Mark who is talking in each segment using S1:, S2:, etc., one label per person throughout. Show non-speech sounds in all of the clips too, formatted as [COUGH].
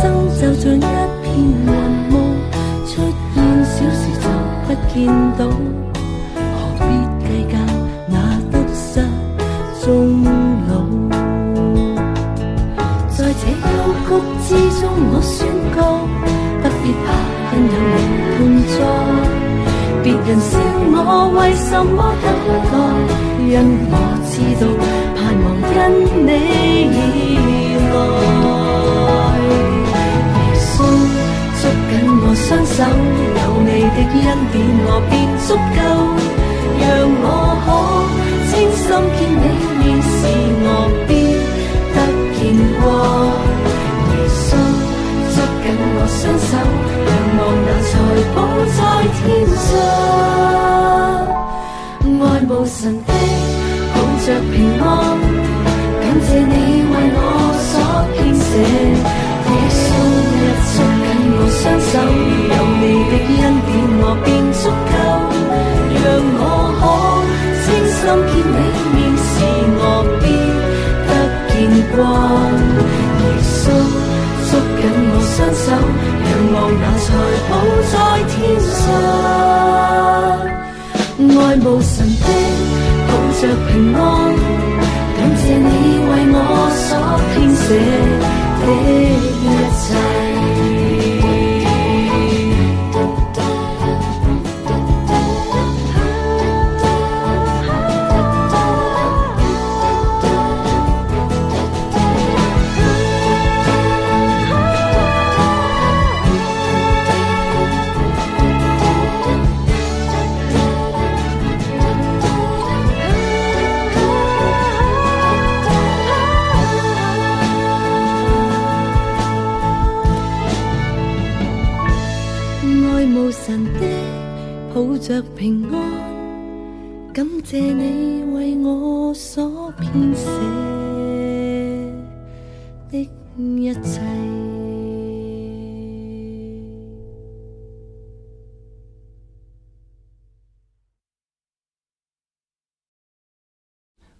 S1: 生
S2: 就像一片云雾，出现小时就不见到，何必计较那得失终老？在这幽谷之中，我宣告，不必怕跟有我伴在。别人笑我为什么得不到，因我知道盼望因你而来。双手，有你的恩典我便足够，让我可清心见你面，是我必得见光。耶稣捉紧我双手，仰望那财宝在天上，爱慕神的抱着平安，感谢你为我所献舍，耶稣一生。我双手，有你的恩典我便足够，让我可清心见你面，使我必得见光。耶稣捉紧我双手，仰望那财宝在天上，爱慕神的抱着平安，感谢你为我所编写的一切。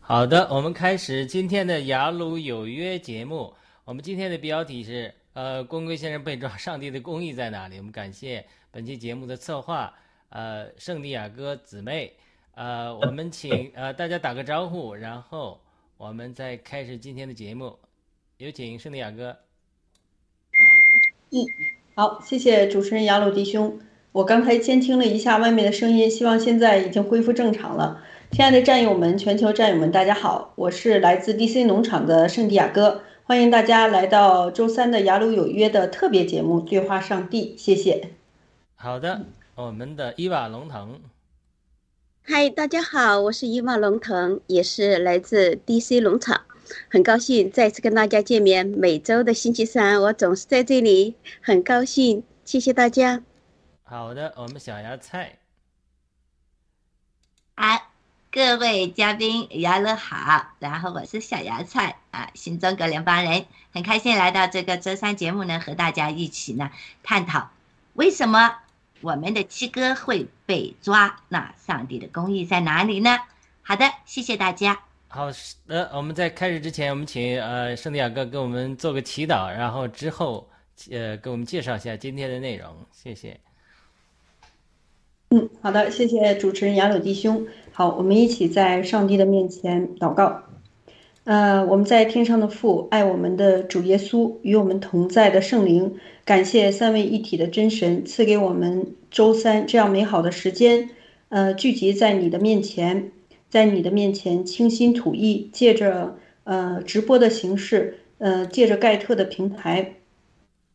S3: 好的，我们开始今天的雅鲁有约节目。我们今天的标题是呃，公龟先生被抓，上帝的公义在哪里？我们感谢本期节目的策划呃，圣地亚哥姊妹。呃，我们请呃大家打个招呼，然后我们再开始今天的节目。有请圣地亚哥。
S4: 嗯好，谢谢主持人雅鲁弟兄。我刚才监听了一下外面的声音，希望现在已经恢复正常了。亲爱的战友们，全球战友们，大家好，我是来自 DC 农场的圣地亚哥，欢迎大家来到周三的雅鲁有约的特别节目《对话上帝》，谢谢。
S3: 好的，我们的伊娃龙腾。
S5: 嗨，大家好，我是伊娃龙腾，也是来自 DC 农场，很高兴再次跟大家见面。每周的星期三，我总是在这里，很高兴，谢谢大家。
S3: 好的，我们小芽菜。
S6: 啊，各位嘉宾，雅乐好，然后我是小芽菜啊，新中国联邦人，很开心来到这个周三节目呢，和大家一起呢探讨为什么我们的七哥会被抓，那上帝的公义在哪里呢？好的，谢谢大家。
S3: 好的，我们在开始之前，我们请呃圣地亚哥给我们做个祈祷，然后之后呃给我们介绍一下今天的内容，谢谢。
S4: 嗯，好的，谢谢主持人雅鲁弟兄。好，我们一起在上帝的面前祷告。呃，我们在天上的父，爱我们的主耶稣，与我们同在的圣灵，感谢三位一体的真神赐给我们周三这样美好的时间，呃，聚集在你的面前，在你的面前倾心吐意，借着呃直播的形式，呃，借着盖特的平台，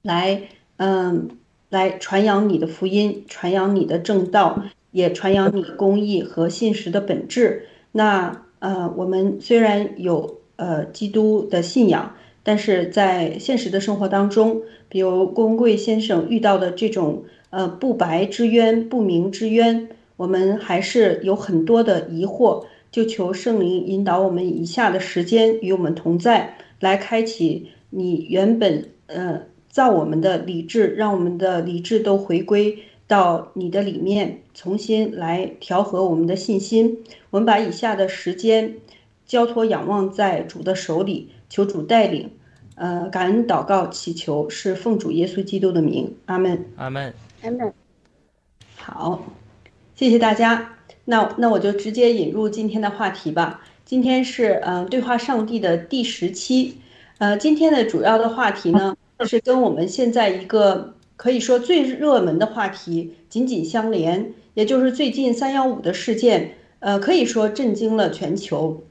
S4: 来，嗯、来传扬你的福音，传扬你的正道，也传扬你公义和信实的本质。那呃，我们虽然有呃基督的信仰，但是在现实的生活当中，比如郭文贵先生遇到的这种呃不白之冤、不明之冤，我们还是有很多的疑惑。就求圣灵引导我们以下的时间与我们同在，来开启你原本呃造我们的理智，让我们的理智都回归到你的里面，重新来调和我们的信心。我们把以下的时间交托仰望在主的手里，求主带领。呃，感恩祷告祈求是奉主耶稣基督的名，阿门。
S3: 阿门。
S5: 阿门，
S4: 好，谢谢大家。那那我就直接引入今天的话题吧。今天是呃对话上帝的第十期，呃，今天的主要的话题呢是跟我们现在一个可以说最热门的话题紧紧相连，也就是最近三幺五的事件，呃，可以说震惊了全球。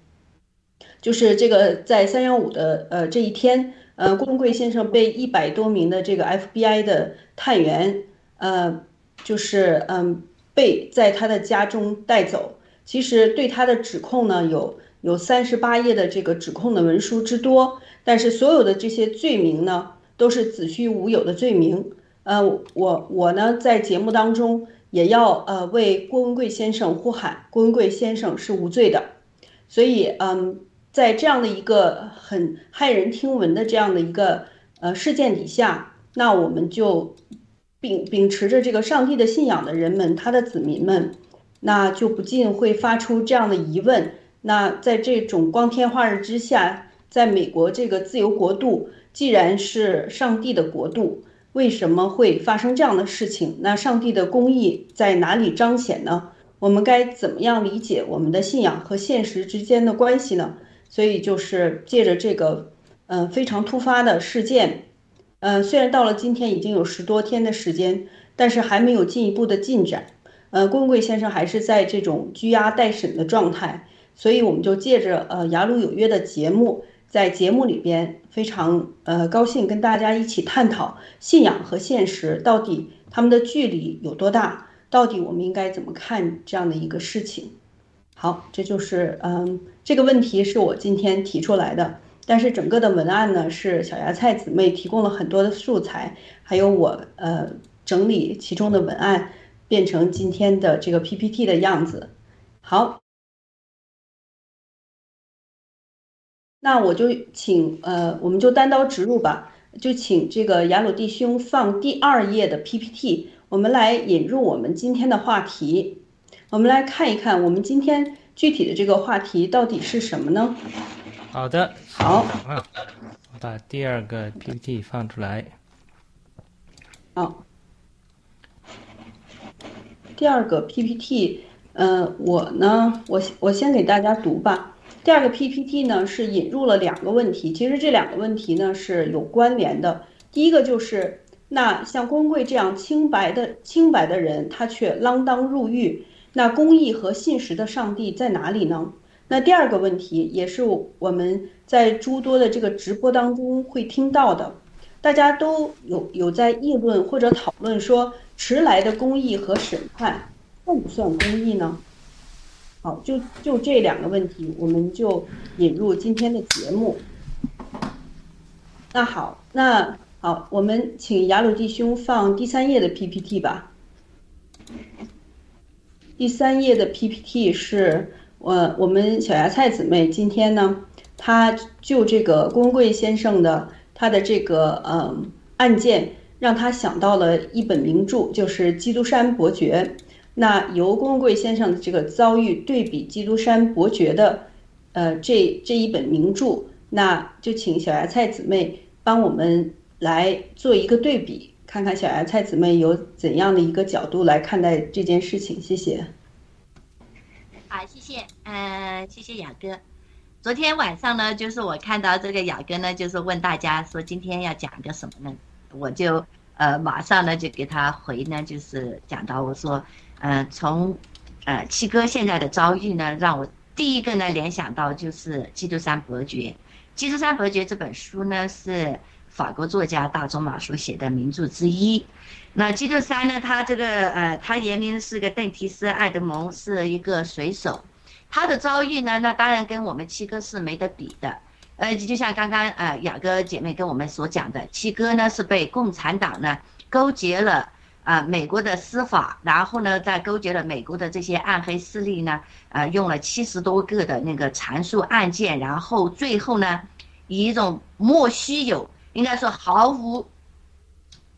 S4: 就是这个在三幺五的呃这一天，呃，郭文贵先生被一百多名的这个 FBI 的探员，呃，就是嗯被在他的家中带走。其实对他的指控呢，有有三十八页的这个指控的文书之多，但是所有的这些罪名呢，都是子虚乌有的罪名。呃，我我呢在节目当中也要呃为郭文贵先生呼喊，郭文贵先生是无罪的。所以嗯。在这样的一个很骇人听闻的这样的一个呃事件底下，那我们就秉秉持着这个上帝的信仰的人们，他的子民们，那就不禁会发出这样的疑问：那在这种光天化日之下，在美国这个自由国度，既然是上帝的国度，为什么会发生这样的事情？那上帝的公义在哪里彰显呢？我们该怎么样理解我们的信仰和现实之间的关系呢？所以就是借着这个，嗯，非常突发的事件，嗯，虽然到了今天已经有十多天的时间，但是还没有进一步的进展，呃，郭文贵先生还是在这种拘押待审的状态，所以我们就借着呃雅鲁有约的节目，在节目里边非常呃高兴跟大家一起探讨信仰和现实到底他们的距离有多大，到底我们应该怎么看这样的一个事情。好，这就是嗯，这个问题是我今天提出来的，但是整个的文案呢是小芽菜姊妹提供了很多的素材，还有我呃整理其中的文案，变成今天的这个 PPT 的样子。好，那我就请呃，我们就单刀直入吧，就请这个雅鲁弟兄放第二页的 PPT，我们来引入我们今天的话题。我们来看一看，我们今天具体的这个话题到底是什么呢？
S3: 好的，
S4: 好
S3: 啊，我把第二个 PPT 放出来。
S4: 好，第二个 PPT，呃，我呢，我我先给大家读吧。第二个 PPT 呢是引入了两个问题，其实这两个问题呢是有关联的。第一个就是，那像光贵这样清白的清白的人，他却锒铛入狱。那公义和信实的上帝在哪里呢？那第二个问题也是我们在诸多的这个直播当中会听到的，大家都有有在议论或者讨论说，迟来的公义和审判算不算公义呢？好，就就这两个问题，我们就引入今天的节目。那好，那好，我们请雅鲁弟兄放第三页的 PPT 吧。第三页的 PPT 是我我们小芽菜姊妹今天呢，她就这个郭贵先生的他的这个嗯案件，让他想到了一本名著，就是《基督山伯爵》。那由郭文贵先生的这个遭遇对比《基督山伯爵》的呃这这一本名著，那就请小芽菜姊妹帮我们来做一个对比。看看小芽菜姊妹有怎样的一个角度来看待这件事情？谢谢。
S6: 好，谢谢，嗯，谢谢雅哥。昨天晚上呢，就是我看到这个雅哥呢，就是问大家说今天要讲个什么呢？我就呃马上呢就给他回呢，就是讲到我说，嗯，从呃七哥现在的遭遇呢，让我第一个呢联想到就是《基督山伯爵》。《基督山伯爵》这本书呢是。法国作家大仲马所写的名著之一。那基督山呢？他这个呃，他原名是个邓提斯·爱德蒙，是一个水手。他的遭遇呢，那当然跟我们七哥是没得比的。呃，就像刚刚呃雅哥姐妹跟我们所讲的，七哥呢是被共产党呢勾结了啊，美国的司法，然后呢再勾结了美国的这些暗黑势力呢，呃，用了七十多个的那个阐述案件，然后最后呢，以一种莫须有。应该说毫无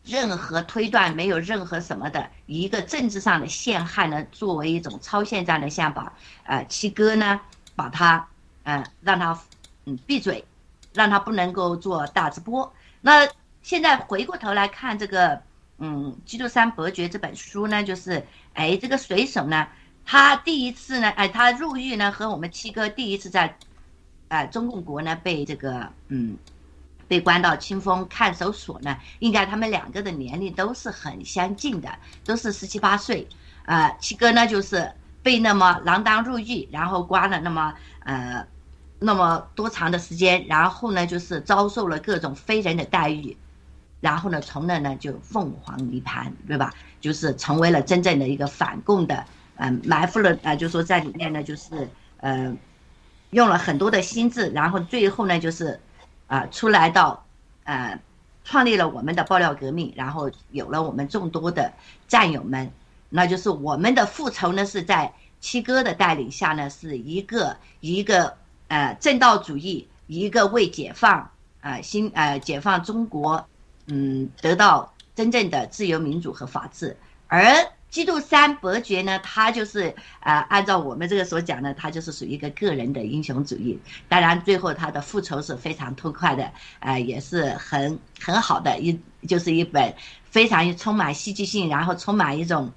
S6: 任何推断，没有任何什么的一个政治上的陷害呢，作为一种超限战的向把呃七哥呢把他嗯让他嗯闭嘴，让他不能够做大直播。那现在回过头来看这个嗯《基督山伯爵》这本书呢，就是哎这个水手呢，他第一次呢哎他入狱呢和我们七哥第一次在哎中共国呢被这个嗯。被关到清风看守所呢，应该他们两个的年龄都是很相近的，都是十七八岁。呃，七哥呢就是被那么锒铛入狱，然后关了那么呃那么多长的时间，然后呢就是遭受了各种非人的待遇，然后呢从那呢就凤凰涅槃，对吧？就是成为了真正的一个反共的，嗯，埋伏了啊，就说在里面呢就是呃用了很多的心智，然后最后呢就是。啊，出来到，呃，创立了我们的爆料革命，然后有了我们众多的战友们，那就是我们的复仇呢，是在七哥的带领下呢，是一个一个呃正道主义，一个为解放啊新呃解放中国，嗯，得到真正的自由民主和法治，而基督山伯爵呢，他就是呃，按照我们这个所讲的，他就是属于一个个人的英雄主义。当然，最后他的复仇是非常痛快的，呃，也是很很好的一，就是一本非常充满戏剧性，然后充满一种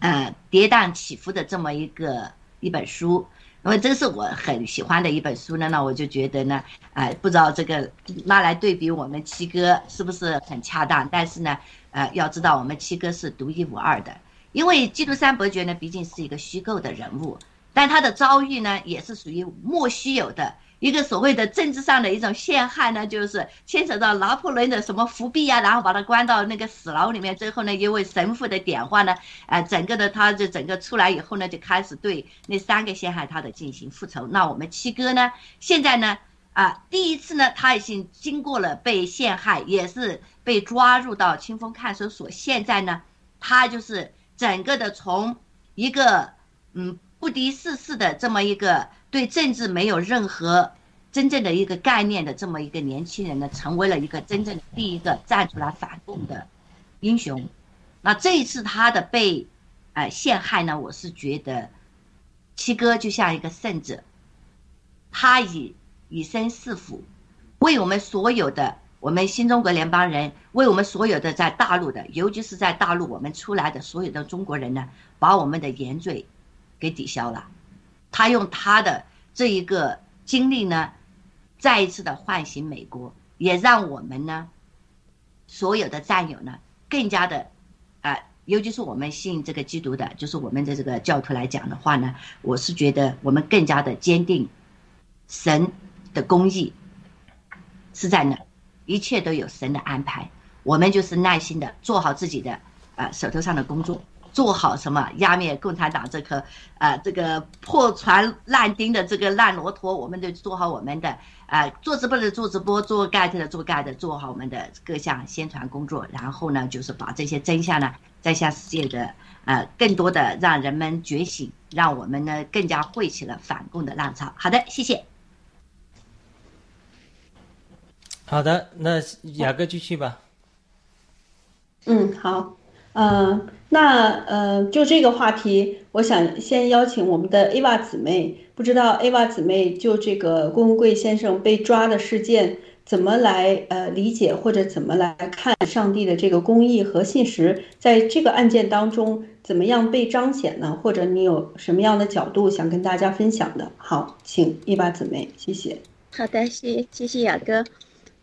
S6: 呃跌宕起伏的这么一个一本书。因为这是我很喜欢的一本书呢，那我就觉得呢，呃，不知道这个拿来对比我们七哥是不是很恰当？但是呢，呃，要知道我们七哥是独一无二的，因为基督山伯爵呢，毕竟是一个虚构的人物，但他的遭遇呢，也是属于莫须有的。一个所谓的政治上的一种陷害呢，就是牵扯到拿破仑的什么伏笔呀，然后把他关到那个死牢里面，最后呢，因为神父的点化呢，呃，整个的他就整个出来以后呢，就开始对那三个陷害他的进行复仇。那我们七哥呢，现在呢，啊，第一次呢，他已经经过了被陷害，也是被抓入到清风看守所，现在呢，他就是整个的从一个嗯不敌世事的这么一个。对政治没有任何真正的一个概念的这么一个年轻人呢，成为了一个真正第一个站出来反共的英雄。那这一次他的被，呃陷害呢，我是觉得七哥就像一个圣者，他以以身试虎，为我们所有的我们新中国联邦人，为我们所有的在大陆的，尤其是在大陆我们出来的所有的中国人呢，把我们的原罪给抵消了。他用他的这一个经历呢，再一次的唤醒美国，也让我们呢，所有的战友呢，更加的，啊，尤其是我们信这个基督的，就是我们的这个教徒来讲的话呢，我是觉得我们更加的坚定，神的公义是在那，一切都有神的安排，我们就是耐心的做好自己的啊手头上的工作。做好什么压灭共产党这颗，呃，这个破船烂钉的这个烂骆驼，我们得做好我们的，呃，做直播的做直播，做盖的做盖的，做好我们的各项宣传工作。然后呢，就是把这些真相呢，再向世界的，呃，更多的让人们觉醒，让我们呢更加汇起了反共的浪潮。好的，谢谢。
S3: 好的，那雅哥继续吧。
S4: 嗯，好。嗯，那呃，就这个话题，我想先邀请我们的 A 娃姊妹。不知道 A 娃姊妹就这个郭文贵先生被抓的事件，怎么来呃理解或者怎么来看上帝的这个公义和信实，在这个案件当中怎么样被彰显呢？或者你有什么样的角度想跟大家分享的？好，请 A 娃姊妹，谢谢。
S5: 好的，谢谢谢雅哥。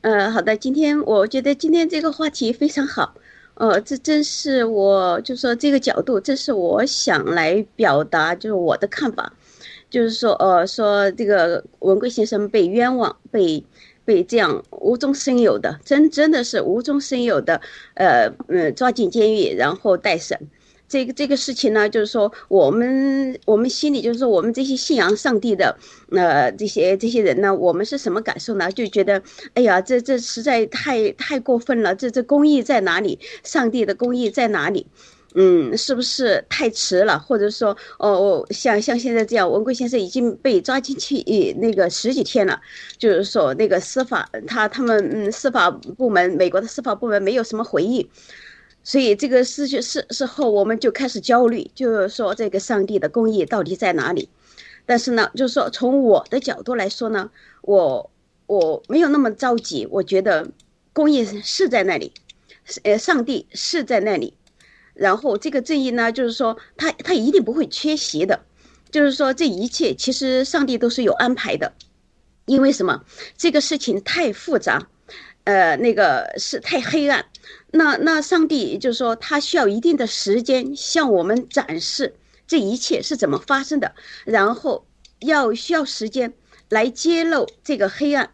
S5: 呃，好的，今天我觉得今天这个话题非常好。呃，这真是我就说这个角度，这是我想来表达，就是我的看法，就是说，呃，说这个文贵先生被冤枉，被被这样无中生有的，真真的是无中生有的，呃，嗯，抓进监狱，然后待审。这个这个事情呢，就是说我们我们心里就是说我们这些信仰上帝的，呃，这些这些人呢，我们是什么感受呢？就觉得，哎呀，这这实在太太过分了，这这公义在哪里？上帝的公义在哪里？嗯，是不是太迟了？或者说，哦，像像现在这样，文贵先生已经被抓进去那个十几天了，就是说那个司法他他们嗯司法部门美国的司法部门没有什么回应。所以这个事情事事后，我们就开始焦虑，就是说这个上帝的公义到底在哪里？但是呢，就是说从我的角度来说呢，我我没有那么着急，我觉得公义是在那里，呃，上帝是在那里，然后这个正义呢，就是说他他一定不会缺席的，就是说这一切其实上帝都是有安排的，因为什么？这个事情太复杂。呃，那个是太黑暗，那那上帝就是说，他需要一定的时间向我们展示这一切是怎么发生的，然后要需要时间来揭露这个黑暗。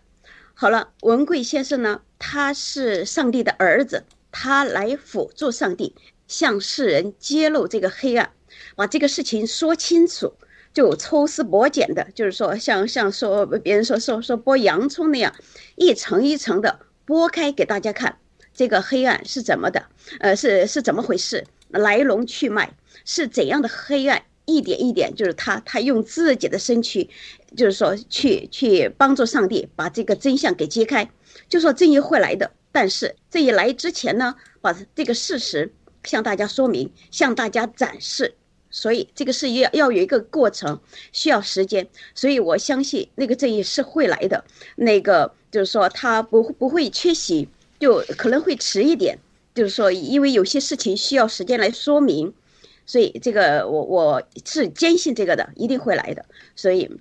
S5: 好了，文贵先生呢，他是上帝的儿子，他来辅助上帝向世人揭露这个黑暗，把这个事情说清楚，就抽丝剥茧的，就是说像像说别人说说说剥洋葱那样，一层一层的。剥开给大家看，这个黑暗是怎么的？呃，是是怎么回事？来龙去脉是怎样的黑暗？一点一点，就是他他用自己的身躯，就是说去去帮助上帝把这个真相给揭开。就说正义会来的，但是这一来之前呢，把这个事实向大家说明，向大家展示。所以这个是要要有一个过程，需要时间。所以我相信那个正义是会来的，那个就是说他不不会缺席，就可能会迟一点。就是说，因为有些事情需要时间来说明，所以这个我我是坚信这个的，一定会来的。所以，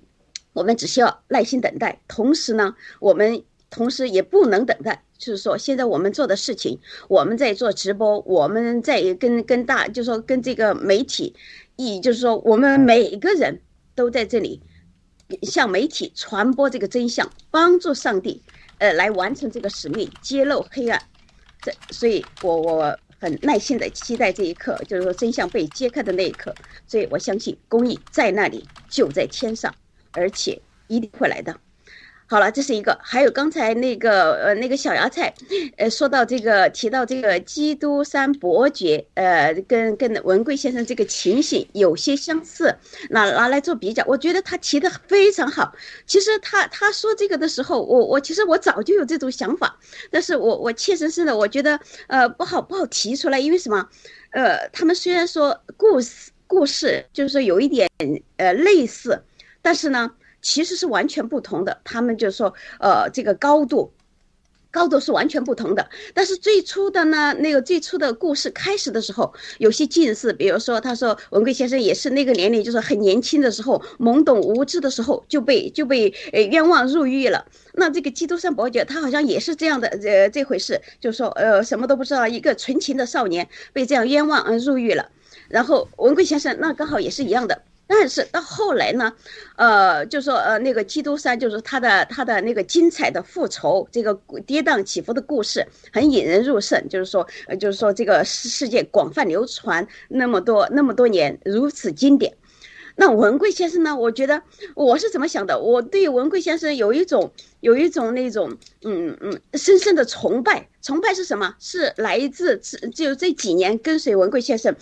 S5: 我们只需要耐心等待。同时呢，我们同时也不能等待。就是说，现在我们做的事情，我们在做直播，我们在跟跟大，就是说跟这个媒体。意就是说，我们每个人都在这里向媒体传播这个真相，帮助上帝，呃，来完成这个使命，揭露黑暗。这，所以我我很耐心的期待这一刻，就是说真相被揭开的那一刻。所以我相信公益在那里，就在天上，而且一定会来的。好了，这是一个，还有刚才那个呃那个小芽菜，呃说到这个提到这个基督山伯爵，呃跟跟文贵先生这个情形有些相似，拿拿来做比较，我觉得他提的非常好。其实他他说这个的时候，我我其实我早就有这种想法，但是我我切身是的，我觉得呃不好不好提出来，因为什么？呃，他们虽然说故事故事就是说有一点呃类似，但是呢。其实是完全不同的，他们就说，呃，这个高度，高度是完全不同的。但是最初的呢，那个最初的故事开始的时候，有些近似，比如说，他说文贵先生也是那个年龄，就是很年轻的时候，懵懂无知的时候就被就被呃冤枉入狱了。那这个基督山伯爵他好像也是这样的，呃，这回事，就是说，呃，什么都不知道，一个纯情的少年被这样冤枉而入狱了。然后文贵先生那刚好也是一样的。但是到后来呢，呃，就说呃那个基督山，就是他的他的那个精彩的复仇，这个跌宕起伏的故事很引人入胜，就是说呃就是说这个世世界广泛流传那么多那么多年如此经典。那文贵先生呢？我觉得我是怎么想的？我对文贵先生有一种有一种那种嗯嗯深深的崇拜。崇拜是什么？是来自就这几年跟随文贵先生。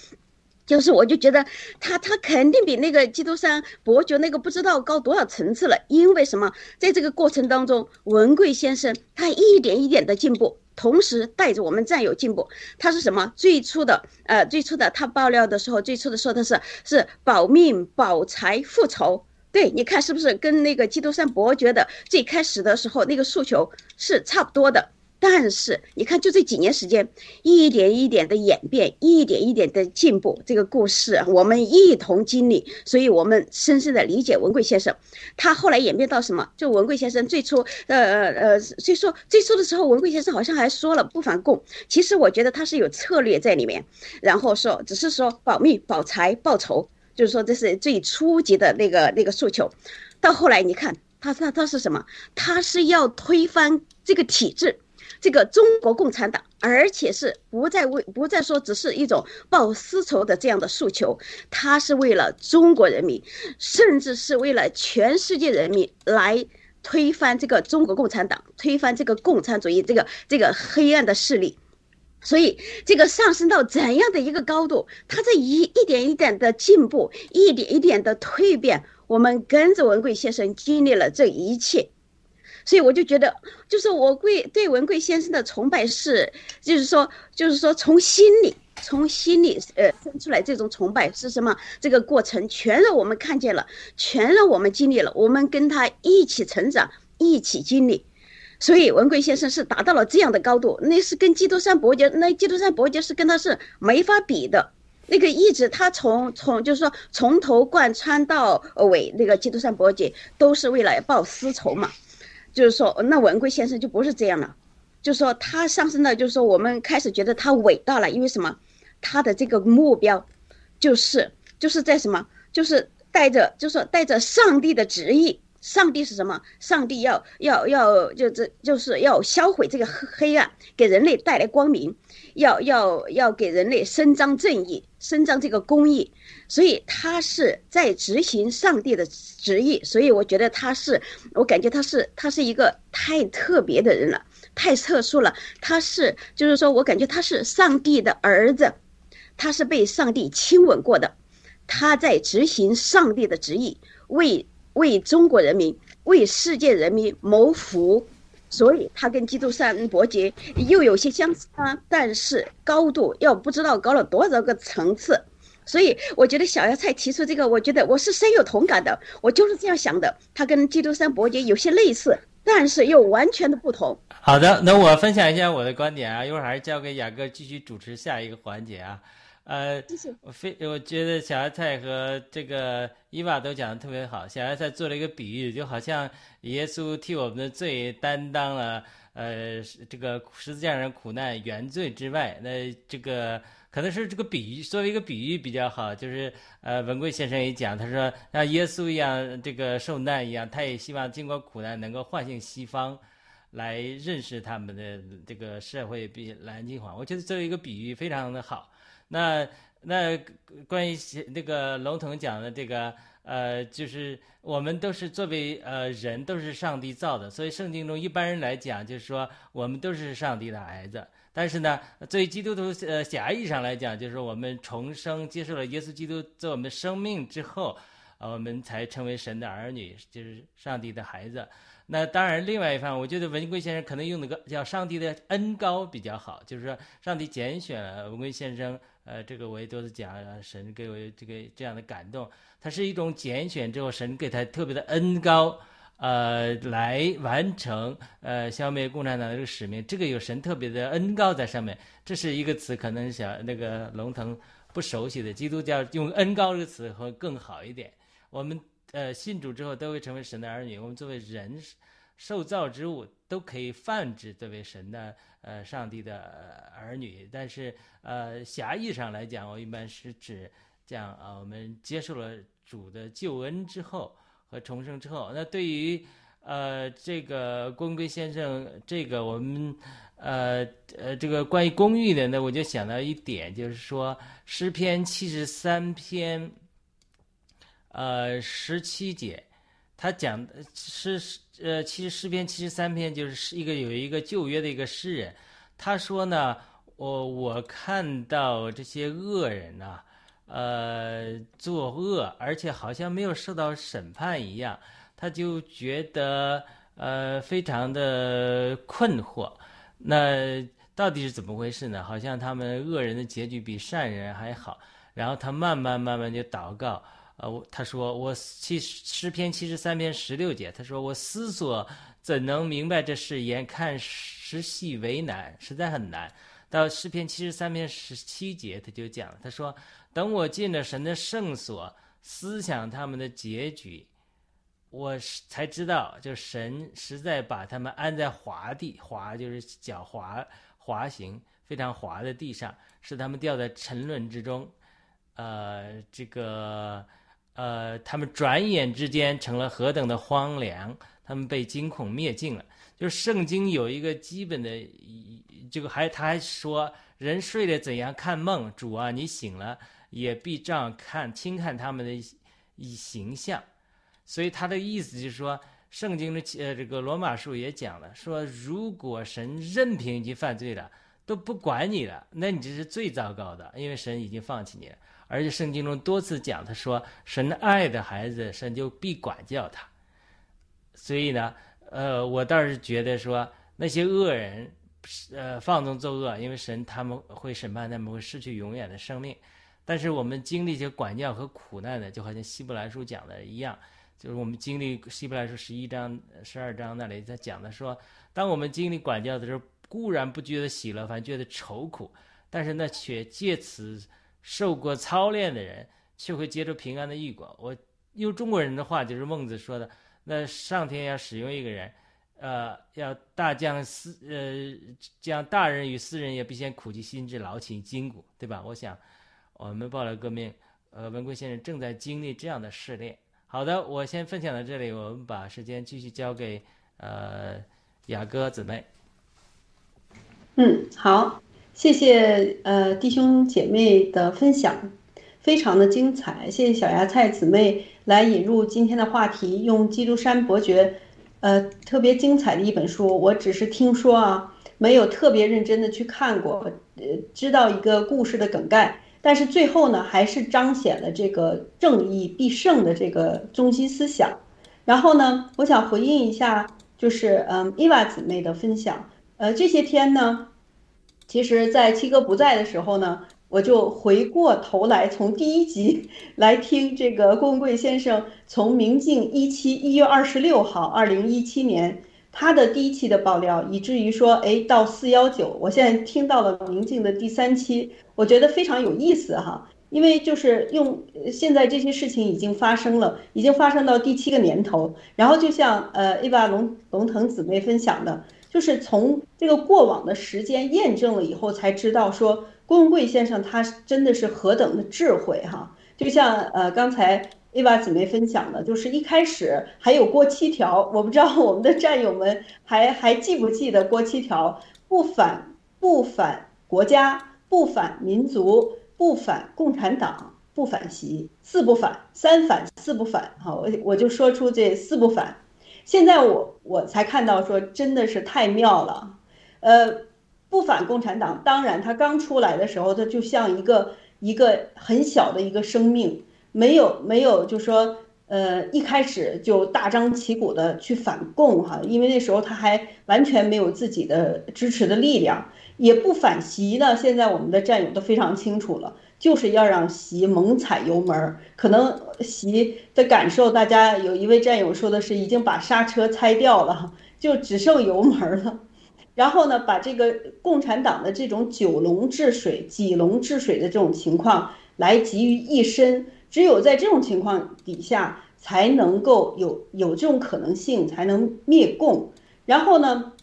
S5: 就是，我就觉得他他肯定比那个基督山伯爵那个不知道高多少层次了。因为什么？在这个过程当中，文贵先生他一点一点的进步，同时带着我们战友进步。他是什么？最初的呃，最初的他爆料的时候，最初的说的是是保命保财复仇。对，你看是不是跟那个基督山伯爵的最开始的时候那个诉求是差不多的？但是你看，就这几年时间，一点一点的演变，一点一点的进步，这个故事我们一同经历，所以我们深深的理解文贵先生。他后来演变到什么？就文贵先生最初，呃呃呃，所以说最初的时候，文贵先生好像还说了不反共。其实我觉得他是有策略在里面，然后说只是说保密、保财、报仇，就是说这是最初级的那个那个诉求。到后来你看他他他是什么？他是要推翻这个体制。这个中国共产党，而且是不再为不再说只是一种报私仇的这样的诉求，他是为了中国人民，甚至是为了全世界人民来推翻这个中国共产党，推翻这个共产主义这个这个黑暗的势力。所以这个上升到怎样的一个高度，他在一一点一点的进步，一点一点的蜕变。我们跟着文贵先生经历了这一切。所以我就觉得，就是我贵对文贵先生的崇拜是，就是说，就是说从心里，从心里呃生出来这种崇拜是什么？这个过程全让我们看见了，全让我们经历了，我们跟他一起成长，一起经历。所以文贵先生是达到了这样的高度，那是跟基督山伯爵，那基督山伯爵是跟他是没法比的。那个一直他从从就是说从头贯穿到尾，那个基督山伯爵都是为了报私仇嘛。就是说，那文贵先生就不是这样了，就是说他上升到，就是说我们开始觉得他伟大了，因为什么？他的这个目标，就是就是在什么？就是带着，就是带着上帝的旨意。上帝是什么？上帝要要要，就是就是要销毁这个黑黑暗，给人类带来光明，要要要给人类伸张正义，伸张这个公义。所以他是在执行上帝的旨意。所以我觉得他是，我感觉他是他是一个太特别的人了，太特殊了。他是就是说我感觉他是上帝的儿子，他是被上帝亲吻过的，他在执行上帝的旨意，为。为中国人民、为世界人民谋福，所以它跟基督山伯爵又有些相似啊，但是高度要不知道高了多少个层次。所以我觉得小芽菜提出这个，我觉得我是深有同感的。我就是这样想的，它跟基督山伯爵有些类似，但是又完全的不同。
S3: 好的，那我分享一下我的观点啊，一会儿还是交给雅哥继续主持下一个环节啊。呃，我非我觉得小芽菜和这个伊娃都讲的特别好。小芽菜做了一个比喻，就好像耶稣替我们的罪担当了呃这个十字架上苦难原罪之外，那这个。可能是这个比喻作为一个比喻比较好，就是呃，文贵先生也讲，他说像耶稣一样这个受难一样，他也希望经过苦难能够唤醒西方，来认识他们的这个社会比蓝金黄。我觉得作为一个比喻非常的好。那那关于那个龙腾讲的这个呃，就是我们都是作为呃人都是上帝造的，所以圣经中一般人来讲就是说我们都是上帝的孩子。但是呢，作为基督徒，呃，狭义上来讲，就是我们重生，接受了耶稣基督做我们生命之后，呃，我们才成为神的儿女，就是上帝的孩子。那当然，另外一方，我觉得文贵先生可能用那个叫上帝的恩高比较好，就是说上帝拣选文贵先生，呃，这个我也多次讲，神给我这个这样的感动，他是一种拣选之后，神给他特别的恩高。呃，来完成呃消灭共产党的这个使命，这个有神特别的恩高在上面。这是一个词，可能小那个龙腾不熟悉的。基督教用恩高这个词会更好一点。我们呃信主之后都会成为神的儿女，我们作为人受造之物都可以泛指作为神的呃上帝的儿女。但是呃狭义上来讲，我一般是指这样啊，我们接受了主的救恩之后。和重生之后，那对于呃这个公归先生，这个我们呃呃这个关于公寓的呢，我就想到一点，就是说诗篇七十三篇，呃十七节，他讲的是呃其实诗篇七十三篇就是一个有一个旧约的一个诗人，他说呢，我我看到这些恶人呐。呃，作恶，而且好像没有受到审判一样，他就觉得呃非常的困惑。那到底是怎么回事呢？好像他们恶人的结局比善人还好。然后他慢慢慢慢就祷告，呃，他说我七诗篇七十三篇十六节，他说我思索怎能明白这誓言，看实细为难，实在很难。到诗篇七十三篇十七节，他就讲，他说。等我进了神的圣所，思想他们的结局，我才知道，就神实在把他们安在滑地，滑就是脚滑滑行非常滑的地上，使他们掉在沉沦之中。呃，这个呃，他们转眼之间成了何等的荒凉，他们被惊恐灭尽了。就是圣经有一个基本的，这个还他还说，人睡了怎样看梦？主啊，你醒了。也必这样看轻看他们的形象，所以他的意思就是说，圣经的呃这个罗马书也讲了，说如果神任凭你犯罪了，都不管你了，那你这是最糟糕的，因为神已经放弃你了。而且圣经中多次讲，他说神爱的孩子，神就必管教他。所以呢，呃，我倒是觉得说那些恶人，呃，放纵作恶，因为神他们会审判他们，会失去永远的生命。但是我们经历一些管教和苦难的，就好像希伯来书讲的一样，就是我们经历希伯来书十一章、十二章那里在讲的说，当我们经历管教的时候，固然不觉得喜乐，反而觉得愁苦，但是呢，却借此受过操练的人，却会接受平安的异果。我用中国人的话，就是孟子说的，那上天要使用一个人，呃，要大将私，呃，将大人与私人也必先苦其心志，劳其筋骨，对吧？我想。我们报了革命，呃，文贵先生正在经历这样的试炼。好的，我先分享到这里，我们把时间继续交给呃雅哥姊妹。
S4: 嗯，好，谢谢呃弟兄姐妹的分享，非常的精彩。谢谢小芽菜姊妹来引入今天的话题，用《基督山伯爵》呃特别精彩的一本书。我只是听说啊，没有特别认真的去看过，呃，知道一个故事的梗概。但是最后呢，还是彰显了这个正义必胜的这个中心思想。然后呢，我想回应一下，就是嗯伊娃姊妹的分享。呃，这些天呢，其实，在七哥不在的时候呢，我就回过头来从第一集 [LAUGHS] 来听这个郭文贵先生从明镜一期一月二十六号，二零一七年他的第一期的爆料，以至于说，哎，到四幺九，我现在听到了明镜的第三期，我觉得非常有意思哈。因为就是用现在这些事情已经发生了，已经发生到第七个年头。然后就像呃伊娃龙龙腾姊妹分享的，就是从这个过往的时间验证了以后，才知道说郭文贵先生他真的是何等的智慧哈。就像呃刚才伊娃姊妹分享的，就是一开始还有过七条，我不知道我们的战友们还还记不记得过七条：不反不反国家，不反民族。不反共产党，不反习，四不反，三反四不反。好，我我就说出这四不反。现在我我才看到说，真的是太妙了。呃，不反共产党，当然他刚出来的时候，他就像一个一个很小的一个生命，没有没有，就说呃一开始就大张旗鼓的去反共哈，因为那时候他还完全没有自己的支持的力量。也不反习呢，现在我们的战友都非常清楚了，就是要让习猛踩油门儿。可能习的感受，大家有一位战友说的是，已经把刹车拆掉了，就只剩油门了。然后呢，把这个共产党的这种九龙治水、几龙治水的这种情况来集于一身。只有在这种情况底下，才能够有有这种可能性，才能灭共。然后呢？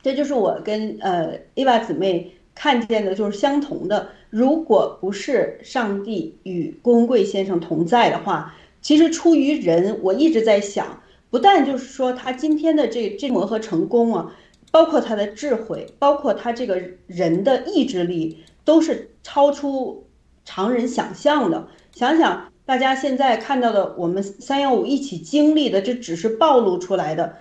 S4: 这就是我跟呃伊娃姊妹看见的，就是相同的。如果不是上帝与郭文贵先生同在的话，其实出于人，我一直在想，不但就是说他今天的这这磨合成功啊，包括他的智慧，包括他这个人的意志力，都是超出常人想象的。想想大家现在看到的，我们三幺五一起经历的，这只是暴露出来的。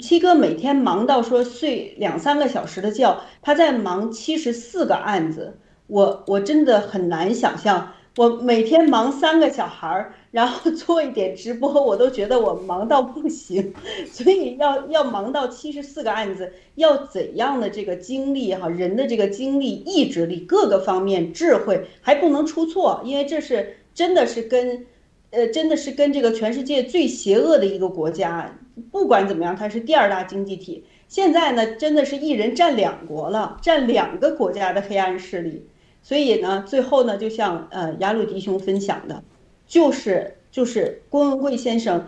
S4: 七哥每天忙到说睡两三个小时的觉，他在忙七十四个案子，我我真的很难想象，我每天忙三个小孩儿，然后做一点直播，我都觉得我忙到不行，[LAUGHS] 所以要要忙到七十四个案子，要怎样的这个精力哈，人的这个精力、意志力各个方面、智慧还不能出错，因为这是真的是跟，呃，真的是跟这个全世界最邪恶的一个国家。不管怎么样，它是第二大经济体。现在呢，真的是一人占两国了，占两个国家的黑暗势力。所以呢，最后呢，就像呃雅鲁迪兄分享的，就是就是郭文贵先生，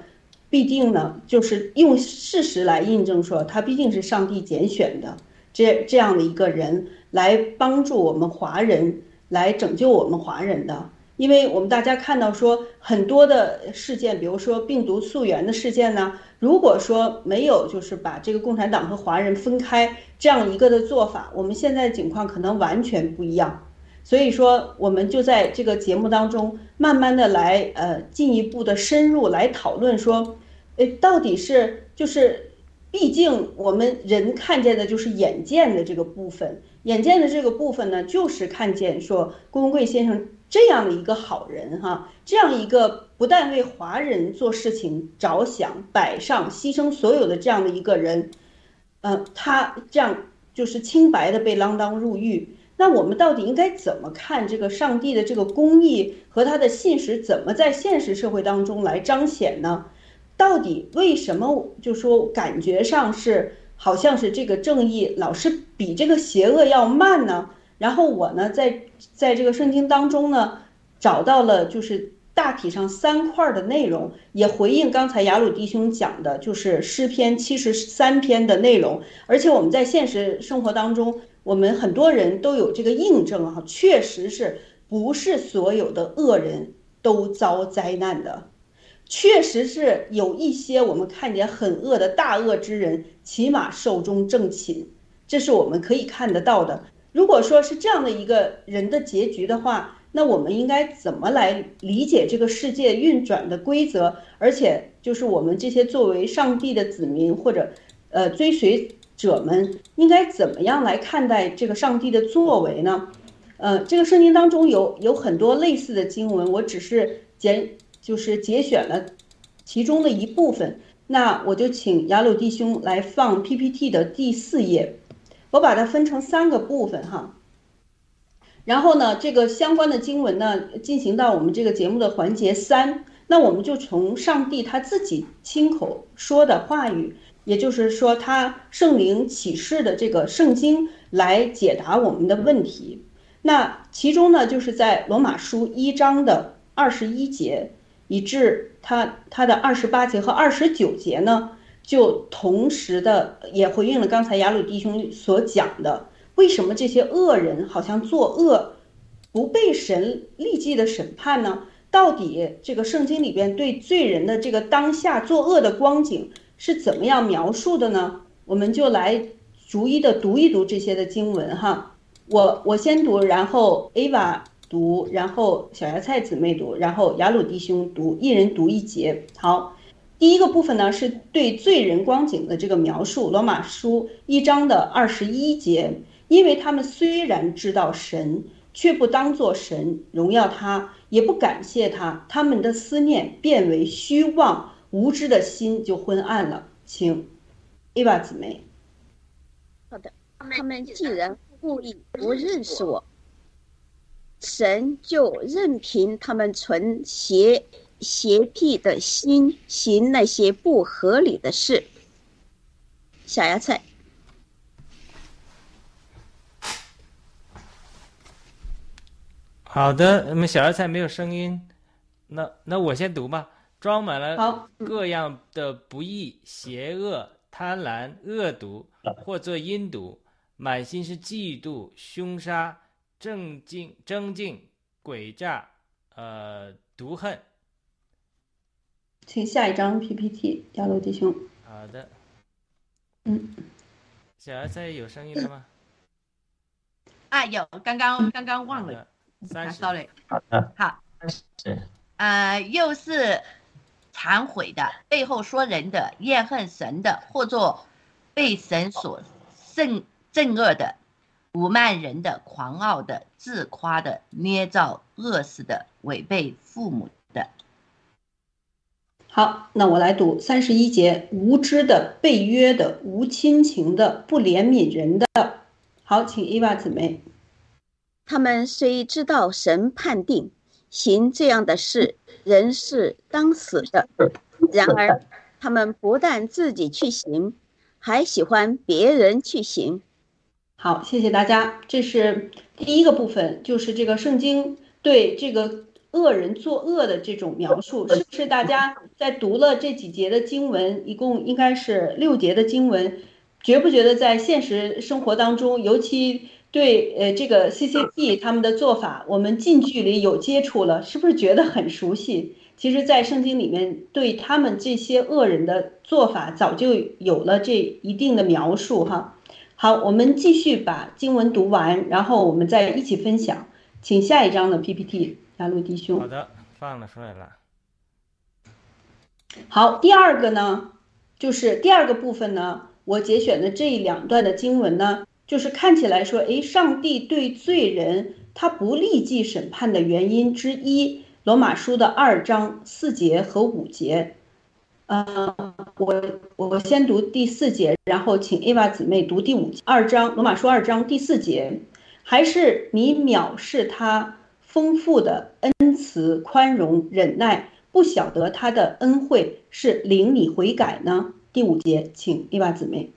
S4: 必定呢，就是用事实来印证说，他毕竟是上帝拣选的这这样的一个人，来帮助我们华人，来拯救我们华人的。因为我们大家看到说很多的事件，比如说病毒溯源的事件呢，如果说没有就是把这个共产党和华人分开这样一个的做法，我们现在的情况可能完全不一样。所以说，我们就在这个节目当中慢慢的来呃进一步的深入来讨论说，诶，到底是就是，毕竟我们人看见的就是眼见的这个部分，眼见的这个部分呢，就是看见说郭文贵先生。这样的一个好人哈，这样一个不但为华人做事情着想、摆上、牺牲所有的这样的一个人，呃，他这样就是清白的被锒铛入狱。那我们到底应该怎么看这个上帝的这个公义和他的信实，怎么在现实社会当中来彰显呢？到底为什么就说感觉上是好像是这个正义老是比这个邪恶要慢呢？然后我呢，在在这个圣经当中呢，找到了就是大体上三块的内容，也回应刚才雅鲁弟兄讲的，就是诗篇七十三篇的内容。而且我们在现实生活当中，我们很多人都有这个印证啊，确实是不是所有的恶人都遭灾难的，确实是有一些我们看见很恶的大恶之人，起码寿终正寝，这是我们可以看得到的。如果说是这样的一个人的结局的话，那我们应该怎么来理解这个世界运转的规则？而且，就是我们这些作为上帝的子民或者，呃，追随者们，应该怎么样来看待这个上帝的作为呢？呃，这个圣经当中有有很多类似的经文，我只是节就是节选了其中的一部分。那我就请雅鲁弟兄来放 PPT 的第四页，我把它分成三个部分哈。然后呢，这个相关的经文呢，进行到我们这个节目的环节三，那我们就从上帝他自己亲口说的话语，也就是说他圣灵启示的这个圣经来解答我们的问题。那其中呢，就是在罗马书一章的二十一节，以致他他的二十八节和二十九节呢，就同时的也回应了刚才雅鲁弟兄所讲的。为什么这些恶人好像作恶，不被神立即的审判呢？到底这个圣经里边对罪人的这个当下作恶的光景是怎么样描述的呢？我们就来逐一的读一读这些的经文哈。我我先读，然后 Ava 读，然后小芽菜姊妹读，然后雅鲁弟兄读，一人读一节。好，第一个部分呢是对罪人光景的这个描述，罗马书一章的二十一节。因为他们虽然知道神，却不当作神荣耀他，也不感谢他，他们的思念变为虚妄，无知的心就昏暗了。请，Eva 姊妹。
S5: 好的，他们既然故意不认识我，神就任凭他们存邪邪僻的心，行那些不合理的事。小芽菜。
S3: 好的，那么小芽菜没有声音，那那我先读吧。装满了各样的不义、邪恶、贪婪、恶毒，或作阴毒，满心是嫉妒、凶杀、正竞、争竞、诡诈，呃，毒恨。
S4: 请下一张 PPT，亚罗弟兄。
S3: 好的。
S4: 嗯。
S3: 小芽菜有声音了吗？[COUGHS]
S6: 啊，有，刚刚刚刚忘了。
S3: 三
S6: 十，sorry，
S3: 好的，
S6: 好，
S3: 是，
S6: 呃，又是忏悔的，背后说人的，怨恨神的，或作被神所憎憎恶的，侮慢人的，狂傲的，自夸的，捏造恶事的，违背父母的。
S4: 好，那我来读三十一节：无知的，被约的，无亲情的，不怜悯人的。好，请伊娃姊妹。
S5: 他们虽知道神判定行这样的事人是当死的，然而他们不但自己去行，还喜欢别人去行。
S4: 好，谢谢大家。这是第一个部分，就是这个圣经对这个恶人作恶的这种描述，是不是？大家在读了这几节的经文，一共应该是六节的经文，觉不觉得在现实生活当中，尤其？对，呃，这个 CCP 他们的做法，我们近距离有接触了，是不是觉得很熟悉？其实，在圣经里面，对他们这些恶人的做法，早就有了这一定的描述哈。好，我们继续把经文读完，然后我们再一起分享。请下一章的 PPT，亚路弟兄。
S3: 好的，放了出来了。
S4: 好，第二个呢，就是第二个部分呢，我节选的这两段的经文呢。就是看起来说，哎，上帝对罪人他不立即审判的原因之一，罗马书的二章四节和五节。呃，我我先读第四节，然后请 Ava 姊妹读第五节。二章罗马书二章第四节，还是你藐视他丰富的恩慈、宽容、忍耐，不晓得他的恩惠是领你悔改呢？第五节，请 Ava 姊妹。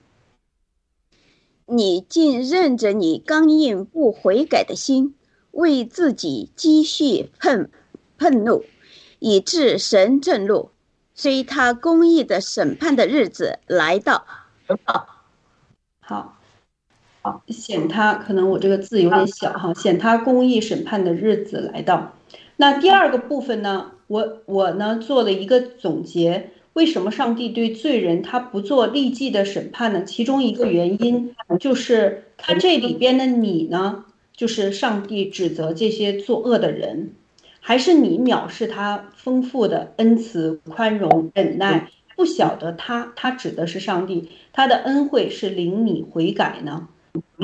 S5: 你竟任着你刚硬不悔改的心，为自己积蓄愤愤怒，以致神震怒，虽他公义的审判的日子来到。
S4: 好，好，显他可能我这个字有点小哈，显他公义审判的日子来到。那第二个部分呢，我我呢做了一个总结。为什么上帝对罪人他不做立即的审判呢？其中一个原因就是他这里边的你呢，就是上帝指责这些作恶的人，还是你藐视他丰富的恩慈、宽容、忍耐？不晓得他，他指的是上帝，他的恩惠是领你悔改呢？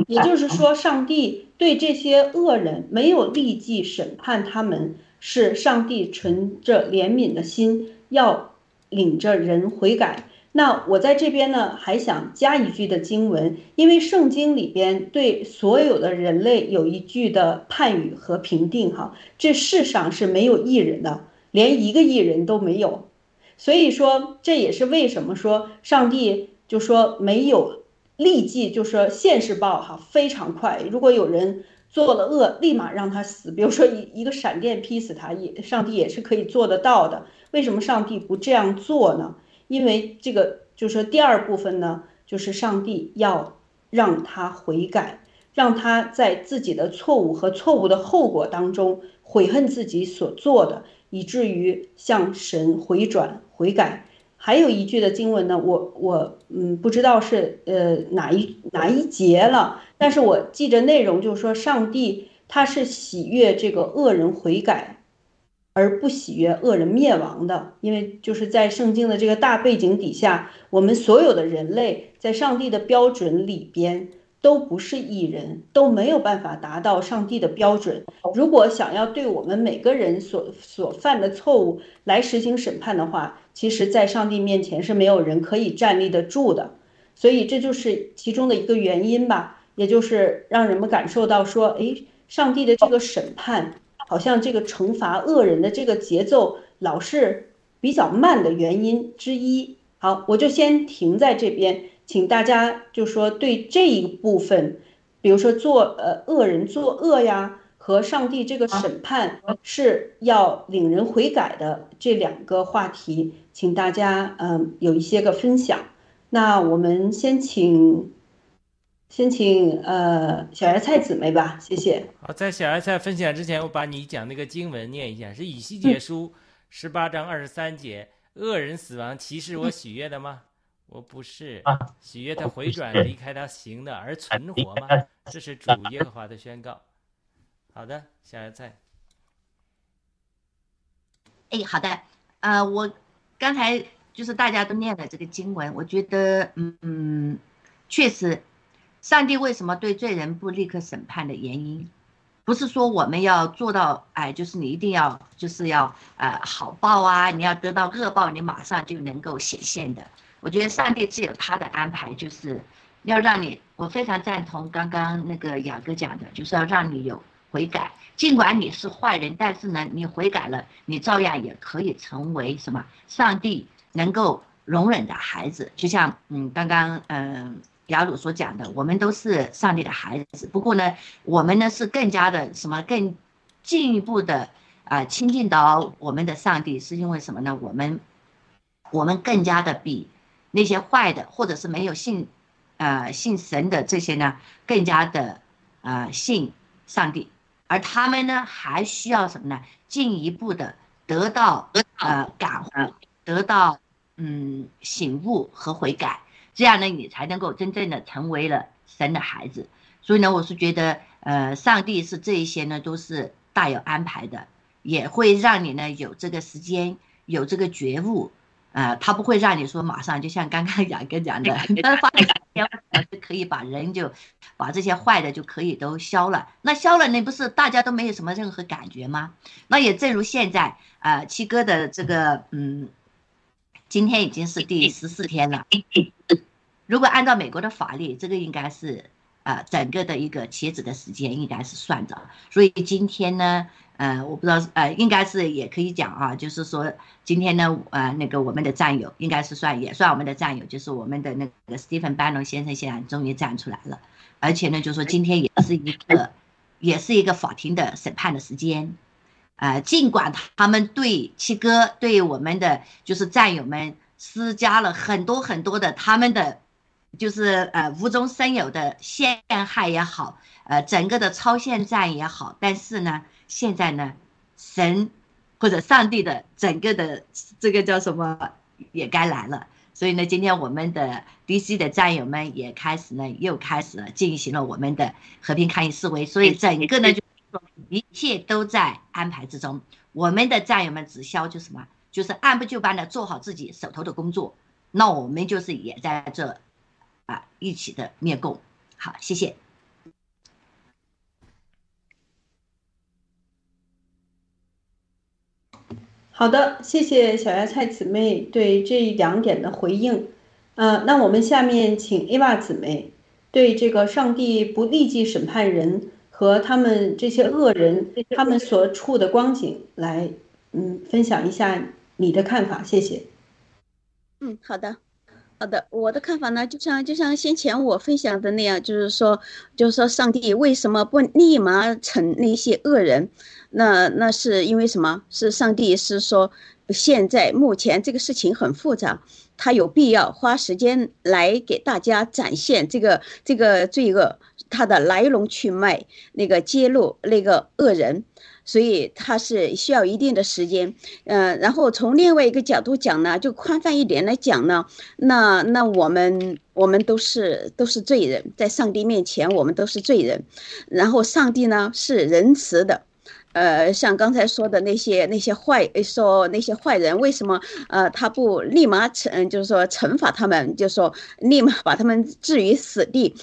S4: 也就是说，上帝对这些恶人没有立即审判他们，是上帝存着怜悯的心要。领着人悔改，那我在这边呢，还想加一句的经文，因为圣经里边对所有的人类有一句的判语和评定，哈，这世上是没有艺人的，连一个艺人都没有，所以说这也是为什么说上帝就说没有立即就说现世报哈非常快，如果有人做了恶，立马让他死，比如说一一个闪电劈死他，也上帝也是可以做得到的，为什么上帝不这样做呢？因为这个就是说第二部分呢，就是上帝要让他悔改，让他在自己的错误和错误的后果当中悔恨自己所做的，以至于向神回转悔改。还有一句的经文呢，我我嗯不知道是呃哪一哪一节了，但是我记着内容就是说，上帝他是喜悦这个恶人悔改。而不喜悦恶人灭亡的，因为就是在圣经的这个大背景底下，我们所有的人类在上帝的标准里边都不是艺人，都没有办法达到上帝的标准。如果想要对我们每个人所所犯的错误来实行审判的话，其实，在上帝面前是没有人可以站立得住的。所以这就是其中的一个原因吧，也就是让人们感受到说，哎，上帝的这个审判。好像这个惩罚恶人的这个节奏老是比较慢的原因之一。好，我就先停在这边，请大家就说对这一部分，比如说做呃恶人作恶呀，和上帝这个审判是要领人悔改的这两个话题，请大家嗯有一些个分享。那我们先请。先请呃小芽菜姊妹吧，谢谢。
S3: 好，在小芽菜分享之前，我把你讲那个经文念一下，是以西结书十八章二十三节：恶人死亡，岂是我喜悦的吗？我不是喜悦他回转离开他行的而存活吗？这是主耶和华的宣告。好的，小芽菜。
S6: 哎，好的，呃，我刚才就是大家都念了这个经文，我觉得嗯嗯，确实。上帝为什么对罪人不立刻审判的原因，不是说我们要做到，哎，就是你一定要就是要呃好报啊，你要得到恶报，你马上就能够显现的。我觉得上帝自有他的安排，就是要让你，我非常赞同刚刚那个雅哥讲的，就是要让你有悔改。尽管你是坏人，但是呢，你悔改了，你照样也可以成为什么？上帝能够容忍的孩子。就像嗯，刚刚嗯。雅鲁所讲的，我们都是上帝的孩子。不过呢，我们呢是更加的什么更进一步的啊亲近到我们的上帝，是因为什么呢？我们我们更加的比那些坏的或者是没有信呃信神的这些呢更加的啊信上帝，而他们呢还需要什么呢？进一步的得到呃感悟，得到嗯醒悟和悔改。这样呢，你才能够真正的成为了神的孩子。所以呢，我是觉得，呃，上帝是这一些呢，都是大有安排的，也会让你呢有这个时间，有这个觉悟，呃，他不会让你说马上就像刚刚 [LAUGHS] 雅哥讲的，那 [LAUGHS] 花两天就可以把人就把这些坏的就可以都消了。那消了，那不是大家都没有什么任何感觉吗？那也正如现在，呃，七哥的这个，嗯，今天已经是第十四天了。[LAUGHS] 如果按照美国的法律，这个应该是，呃，整个的一个截止的时间应该是算着。所以今天呢，呃，我不知道，呃，应该是也可以讲啊，就是说今天呢，呃，那个我们的战友应该是算也算我们的战友，就是我们的那个 Stephen Bannon 先生现在终于站出来了，而且呢，就说今天也是一个，也是一个法庭的审判的时间，呃，尽管他们对七哥对我们的就是战友们施加了很多很多的他们的。就是呃无中生有的陷害也好，呃整个的超限战也好，但是呢，现在呢，神或者上帝的整个的这个叫什么也该来了，所以呢，今天我们的 DC 的战友们也开始呢，又开始了进行了我们的和平抗议示威，所以整个呢就一切都在安排之中，我们的战友们只需要就什么，就是按部就班的做好自己手头的工作，那我们就是也在这。啊，一起的灭共，好，谢谢。
S4: 好的，谢谢小芽菜姊妹对这两点的回应。呃，那我们下面请 Ava 姊妹对这个上帝不立即审判人和他们这些恶人他们所处的光景来，嗯，分享一下你的看法，谢谢。
S5: 嗯，好的。好的，我的看法呢，就像就像先前我分享的那样，就是说，就是说，上帝为什么不立马惩那些恶人？那那是因为什么？是上帝是说，现在目前这个事情很复杂，他有必要花时间来给大家展现这个这个罪恶它的来龙去脉，那个揭露那个恶人。所以它是需要一定的时间，呃，然后从另外一个角度讲呢，就宽泛一点来讲呢，那那我们我们都是都是罪人，在上帝面前我们都是罪人，然后上帝呢是仁慈的。呃，像刚才说的那些那些坏，说那些坏人为什么呃他不立马惩，就是说惩罚他们，就是说立马把他们置于死地？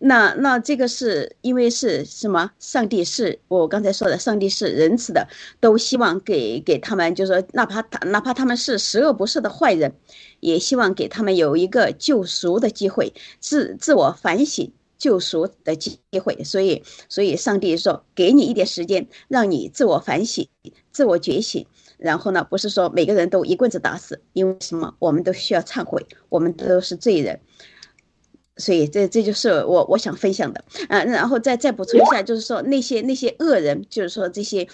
S5: 那那这个是因为是什么？上帝是我刚才说的，上帝是仁慈的，都希望给给他们，就是说哪怕他哪怕他们是十恶不赦的坏人，也希望给他们有一个救赎的机会，自自我反省。救赎的机会，所以，所以上帝说，给你一点时间，让你自我反省、自我觉醒。然后呢，不是说每个人都一棍子打死，因为什么？我们都需要忏悔，我们都是罪人。所以，这这就是我我想分享的。嗯，然后再再补充一下，就是说那些那些恶人，就是说这些。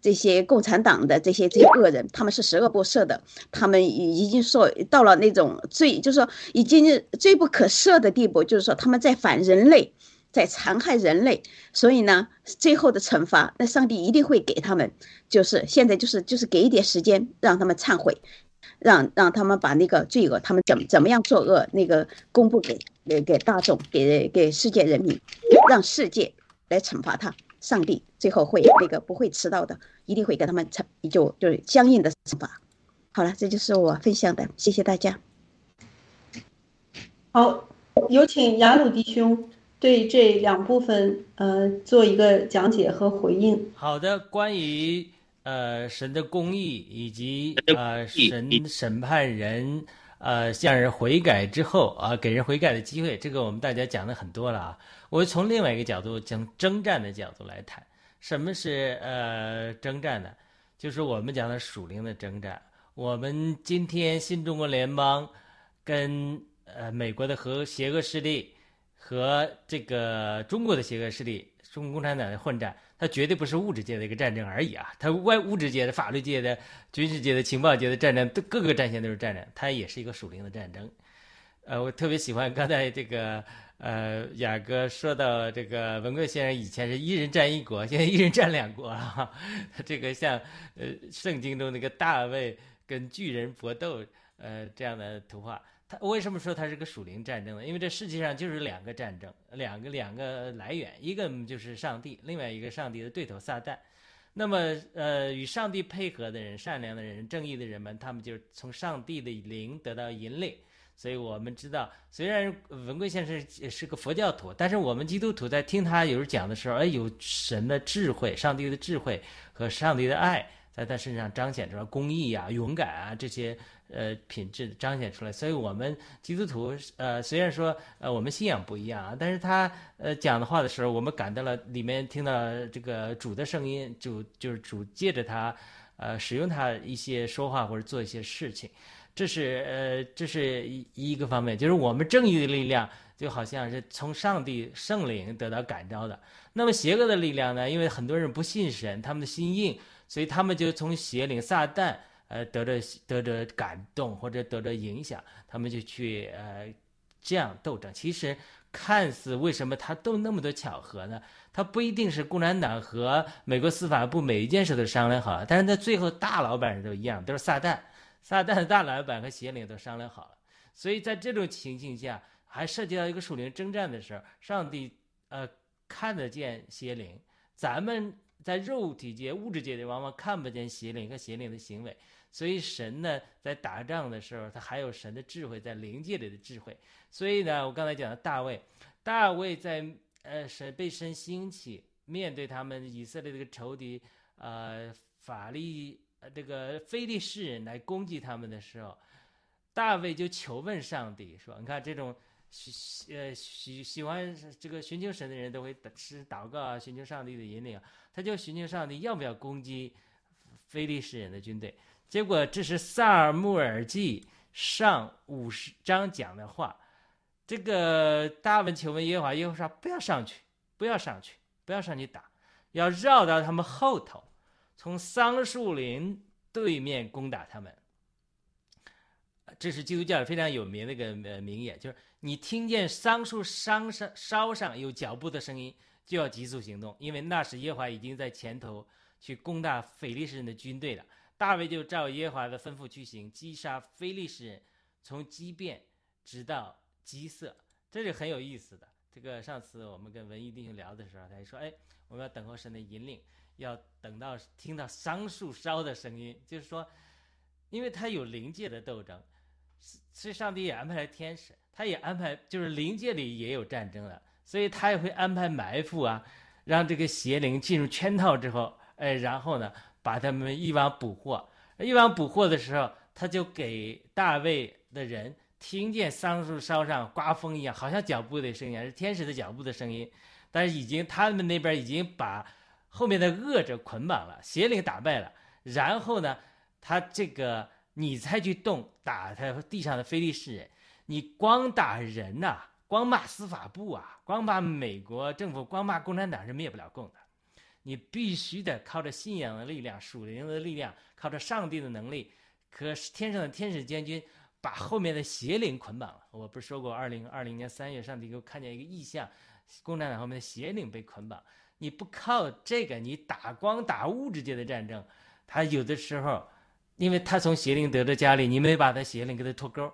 S5: 这些共产党的这些这些恶人，他们是十恶不赦的，他们已经说到了那种罪，就是说已经罪不可赦的地步，就是说他们在反人类，在残害人类，所以呢，最后的惩罚，那上帝一定会给他们，就是现在就是就是给一点时间让他们忏悔，让让他们把那个罪恶，他们怎么怎么样作恶，那个公布给给大众，给给世界人民，让世界来惩罚他。上帝最后会那个不会迟到的，一定会给他们惩就就是相应的惩罚。好了，这就是我分享的，谢谢大家。
S4: 好，有请雅鲁弟兄对这两部分呃做一个讲解和回应。
S3: 好的，关于呃神的公义以及呃神审判人呃向人悔改之后啊给人悔改的机会，这个我们大家讲的很多了啊。我从另外一个角度，从征战的角度来谈，什么是呃征战呢？就是我们讲的属灵的征战。我们今天新中国联邦跟呃美国的和邪恶势力和这个中国的邪恶势力，中国共产党的混战，它绝对不是物质界的一个战争而已啊！它外物质界的、法律界的、军事界的、情报界的战争，各个战线都是战争，它也是一个属灵的战争。呃，我特别喜欢刚才这个。呃，雅哥说到这个文贵先生以前是一人战一国，[LAUGHS] 现在一人战两国了。这个像呃圣经中那个大卫跟巨人搏斗呃这样的图画，他为什么说他是个属灵战争呢？因为这世界上就是两个战争，两个两个来源，一个就是上帝，另外一个上帝的对头撒旦。那么呃与上帝配合的人、善良的人、正义的人们，他们就从上帝的灵得到引领。所以我们知道，虽然文贵先生是个佛教徒，但是我们基督徒在听他有时候讲的时候，哎，有神的智慧、上帝的智慧和上帝的爱在他身上彰显出来，公义呀、勇敢啊这些呃品质彰显出来。所以，我们基督徒呃，虽然说呃我们信仰不一样啊，但是他呃讲的话的时候，我们感到了里面听到这个主的声音，主就是主借着他呃使用他一些说话或者做一些事情。这是呃，这是一一个方面，就是我们正义的力量就好像是从上帝圣灵得到感召的。那么邪恶的力量呢？因为很多人不信神，他们的心硬，所以他们就从邪灵撒旦呃得着得着感动或者得着影响，他们就去呃这样斗争。其实看似为什么他都那么多巧合呢？他不一定是共产党和美国司法部每一件事都商量好了，但是在最后大老板都一样，都是撒旦。撒旦的大老板和邪灵都商量好了，所以在这种情形下，还涉及到一个属灵征战的时候，上帝呃看得见邪灵，咱们在肉体界、物质界里往往看不见邪灵和邪灵的行为，所以神呢在打仗的时候，他还有神的智慧在灵界里的智慧。所以呢，我刚才讲的大卫，大卫在呃神被神兴起，面对他们以色列这个仇敌，呃法利。这个非利士人来攻击他们的时候，大卫就求问上帝说：“你看这种喜呃喜喜欢这个寻求神的人都会是祷告啊，寻求上帝的引领，他就寻求上帝要不要攻击非利士人的军队。结果这是萨尔穆尔记上五十章讲的话，这个大卫求问耶和华，耶和华说不要上去，不要上去，不要上去打，要绕到他们后头，从桑树林对面攻打他们。”这是基督教非常有名的一个呃名言，就是你听见桑树梢上梢上有脚步的声音，就要急速行动，因为那时耶和华已经在前头去攻打腓力士人的军队了。大卫就照耶和华的吩咐去行，击杀非利士人，从基变直到基色，这是很有意思的。这个上次我们跟文艺弟兄聊的时候，他就说：“哎，我们要等候神的引领，要等到听到桑树梢的声音，就是说，因为他有灵界的斗争。”所以上帝也安排了天使，他也安排，就是灵界里也有战争了，所以他也会安排埋伏啊，让这个邪灵进入圈套之后，哎，然后呢，把他们一网捕获。一网捕获的时候，他就给大卫的人听见桑树梢上刮风一样，好像脚步的声音，是天使的脚步的声音，但是已经他们那边已经把后面的恶者捆绑了，邪灵打败了，然后呢，他这个。你才去动打他地上的非利士人，你光打人呐，光骂司法部啊，光骂美国政府，光骂共产党是灭不了共的。你必须得靠着信仰的力量、属灵的力量，靠着上帝的能力，可是天上的天使监军把后面的邪灵捆绑了。我不是说过，二零二零年三月，上帝给我看见一个异象，共产党后面的邪灵被捆绑。你不靠这个，你打光打物质界的战争，他有的时候。因为他从邪灵得到家里，你没把他邪灵给他脱钩，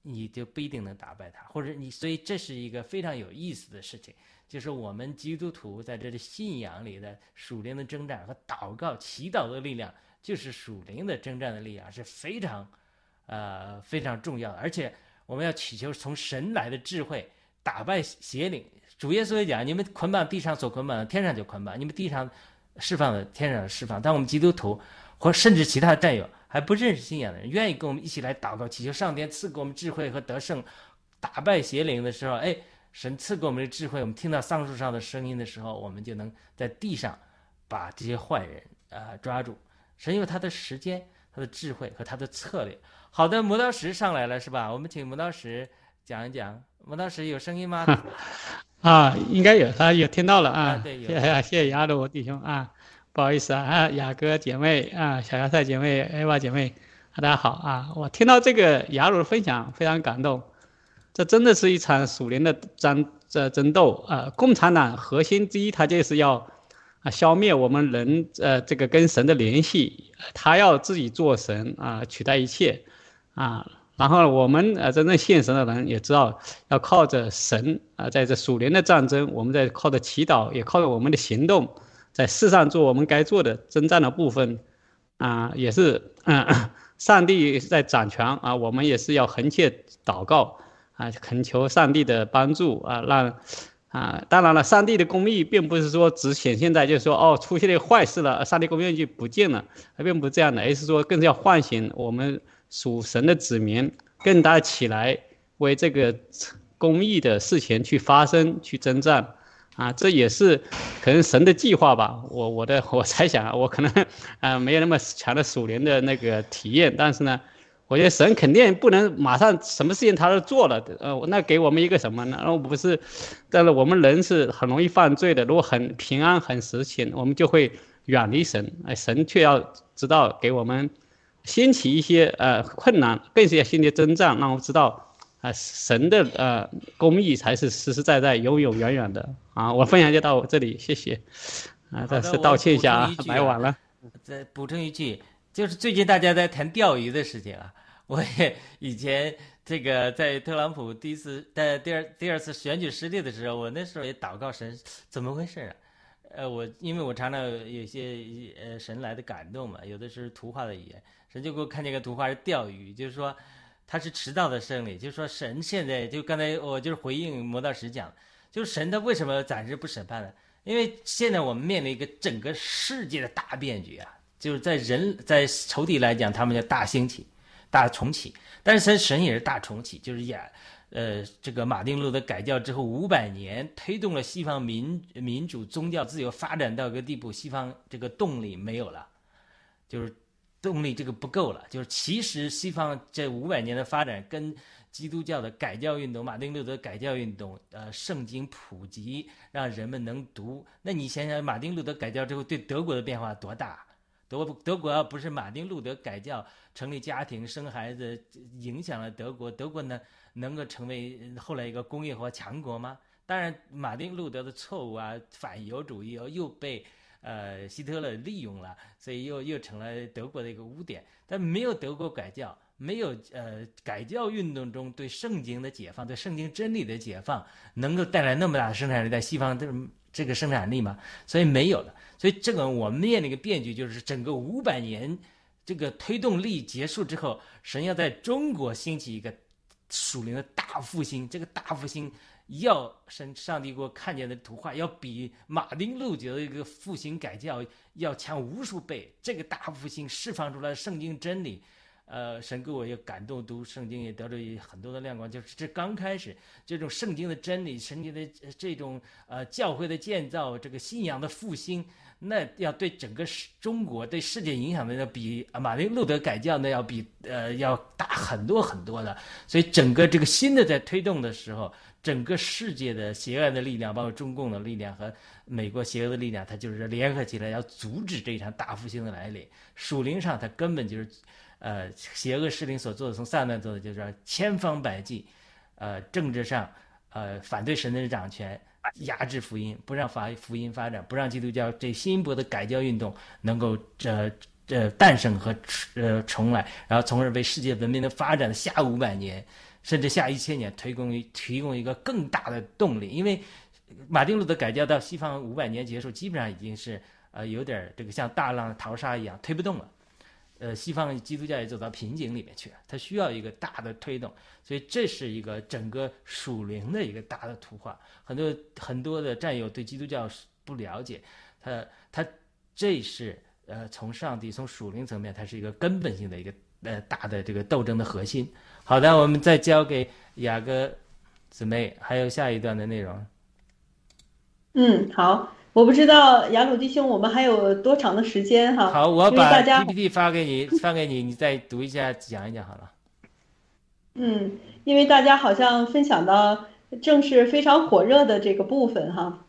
S3: 你就不一定能打败他，或者你，所以这是一个非常有意思的事情，就是我们基督徒在这里信仰里的属灵的征战和祷告、祈祷的力量，就是属灵的征战的力量是非常，呃非常重要的，而且我们要祈求从神来的智慧打败邪灵。主耶稣也讲：你们捆绑地上所捆绑的，天上就捆绑；你们地上释放的，天上释放。但我们基督徒。或甚至其他战友还不认识信仰的人，愿意跟我们一起来祷告，祈求上天赐给我们智慧和得胜，打败邪灵的时候，哎，神赐给我们的智慧，我们听到桑树上的声音的时候，我们就能在地上把这些坏人啊抓住。神有他的时间、他的智慧和他的策略。好的，磨刀石上来了是吧？我们请磨刀石讲一讲。磨刀石有声音吗？
S7: 啊，应该有，他有听到了啊。
S3: 对，有。
S7: 谢谢谢谢亚鲁弟兄啊。不好意思啊，啊，雅哥姐妹啊，小芽菜姐妹，艾娃姐妹，大家好啊！我听到这个雅鲁的分享，非常感动。这真的是一场属灵的争这争斗啊！共产党核心之一，他就是要啊消灭我们人呃这个跟神的联系，他要自己做神啊，取代一切啊。然后我们呃真正信神的人也知道，要靠着神啊，在这属灵的战争，我们在靠着祈祷，也靠着我们的行动。在世上做我们该做的征战的部分，啊，也是，嗯，[COUGHS] 上帝在掌权啊，我们也是要横切祷告啊，恳求上帝的帮助啊，让，啊，当然了，上帝的公义并不是说只显现在就是说哦出现了坏事了，上帝公义就不见了，并不是这样的，而是说更是要唤醒我们属神的子民，更大起来为这个公益的事情去发生，去征战。啊，这也是可能神的计划吧。我我的 [LAUGHS] 我猜想啊，我可能啊没有那么强的属灵的那个体验，但是呢，我觉得神肯定不能马上什么事情他都做了。呃，那给我们一个什么呢？那不是，但是我们人是很容易犯罪的。如果很平安很实情，我们就会远离神。哎，神却要知道给我们兴起一些呃困难，更是要兴起征战，让我们知道。啊，神的呃公义才是实实在在、永永远远的啊！我分享就到这里，谢谢。啊，再次道歉一下啊，来晚了。
S3: 再补充一句，就是最近大家在谈钓鱼的事情啊。我也以前这个在特朗普第一次在第二第二次选举失利的时候，我那时候也祷告神，怎么回事啊？呃，我因为我常常有些呃神来的感动嘛，有的是图画的语言，神就给我看见个图画是钓鱼，就是说。他是迟到的胜利，就是说神现在就刚才我就是回应魔道石讲，就是神他为什么暂时不审判呢？因为现在我们面临一个整个世界的大变局啊，就是在人在仇敌来讲，他们叫大兴起，大重启。但是神神也是大重启，就是亚，呃，这个马丁路德改教之后五百年，推动了西方民民主宗教自由发展到一个地步，西方这个动力没有了，就是动力这个不够了。就是其实西方这五百年的发展跟基督教的改教运动、马丁路德改教运动，呃，圣经普及让人们能读。那你想想，马丁路德改教之后对德国的变化多大？德国德国要不是马丁路德改教、成立家庭、生孩子，影响了德国，德国呢能够成为后来一个工业化强国吗？当然，马丁路德的错误啊，反犹主义又又被呃希特勒利用了，所以又又成了德国的一个污点。但没有德国改教，没有呃改教运动中对圣经的解放、对圣经真理的解放，能够带来那么大的生产力，在西方这这个生产力吗？所以没有了。所以这个我们面临一个变局，就是整个五百年这个推动力结束之后，神要在中国兴起一个属灵的大复兴。这个大复兴要神上帝给我看见的图画，要比马丁路德的一个复兴改教要强无数倍。这个大复兴释放出来圣经真理。呃，神给我也感动，读圣经也得到很多的亮光。就是这刚开始，这种圣经的真理、圣经的这种呃教会的建造、这个信仰的复兴，那要对整个中国、对世界影响的要比马丁路德改教那要比呃要大很多很多的。所以整个这个新的在推动的时候，整个世界的邪恶的力量，包括中共的力量和美国邪恶的力量，它就是联合起来要阻止这场大复兴的来临。属灵上，它根本就是。呃，邪恶势力所做的，从撒旦做的，就是千方百计，呃，政治上，呃，反对神的掌权，压制福音，不让法福音发展，不让基督教这新一波的改教运动能够这这诞生和呃重来，然后从而为世界文明的发展的下五百年，甚至下一千年提供提供一个更大的动力。因为马丁路德改教到西方五百年结束，基本上已经是呃有点这个像大浪淘沙一样推不动了。呃，西方基督教也走到瓶颈里面去了，它需要一个大的推动，所以这是一个整个属灵的一个大的图画。很多很多的战友对基督教不了解，他他这是呃从上帝从属灵层面，它是一个根本性的一个呃大的这个斗争的核心。好的，我们再交给雅各姊妹，还有下一段的内容。
S4: 嗯，好。我不知道雅鲁弟兄，我们还有多长的时间哈？
S3: 好，我把 PPT 发给你，[LAUGHS] 发给你，你再读一下，讲一讲好了。
S4: 嗯，因为大家好像分享到正是非常火热的这个部分哈。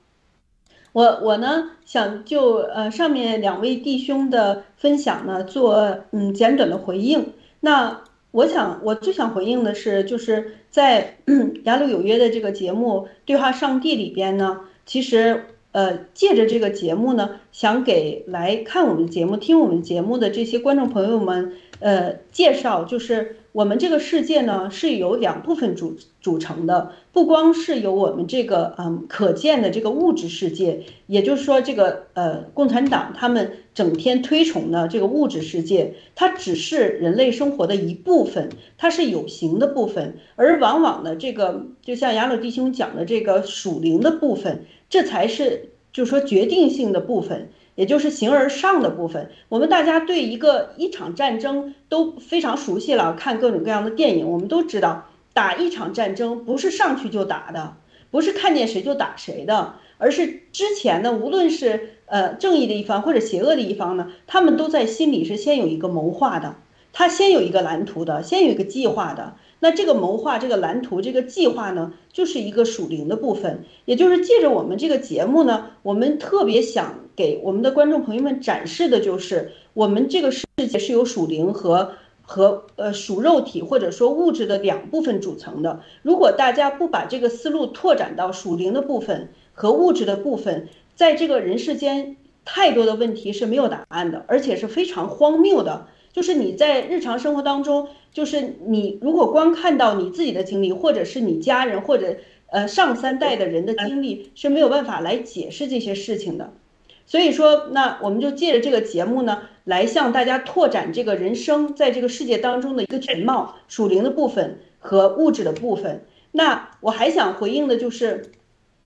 S4: 我我呢想就呃上面两位弟兄的分享呢做嗯简短的回应。那我想我最想回应的是，就是在 [CLEARS THROAT] 雅鲁有约的这个节目《对话上帝》里边呢，其实。呃，借着这个节目呢，想给来看我们节目、听我们节目的这些观众朋友们，呃，介绍，就是我们这个世界呢是由两部分组组成的，不光是由我们这个嗯可见的这个物质世界，也就是说，这个呃共产党他们整天推崇的这个物质世界，它只是人类生活的一部分，它是有形的部分，而往往呢，这个就像雅鲁弟兄讲的这个属灵的部分。这才是，就是说决定性的部分，也就是形而上的部分。我们大家对一个一场战争都非常熟悉了，看各种各样的电影，我们都知道，打一场战争不是上去就打的，不是看见谁就打谁的，而是之前呢，无论是呃正义的一方或者邪恶的一方呢，他们都在心里是先有一个谋划的，他先有一个蓝图的，先有一个计划的。那这个谋划、这个蓝图、这个计划呢，就是一个属灵的部分，也就是借着我们这个节目呢，我们特别想给我们的观众朋友们展示的，就是我们这个世界是由属灵和和呃属肉体或者说物质的两部分组成的。如果大家不把这个思路拓展到属灵的部分和物质的部分，在这个人世间，太多的问题是没有答案的，而且是非常荒谬的。就是你在日常生活当中，就是你如果光看到你自己的经历，或者是你家人或者呃上三代的人的经历，是没有办法来解释这些事情的。所以说，那我们就借着这个节目呢，来向大家拓展这个人生在这个世界当中的一个全貌，属灵的部分和物质的部分。那我还想回应的就是。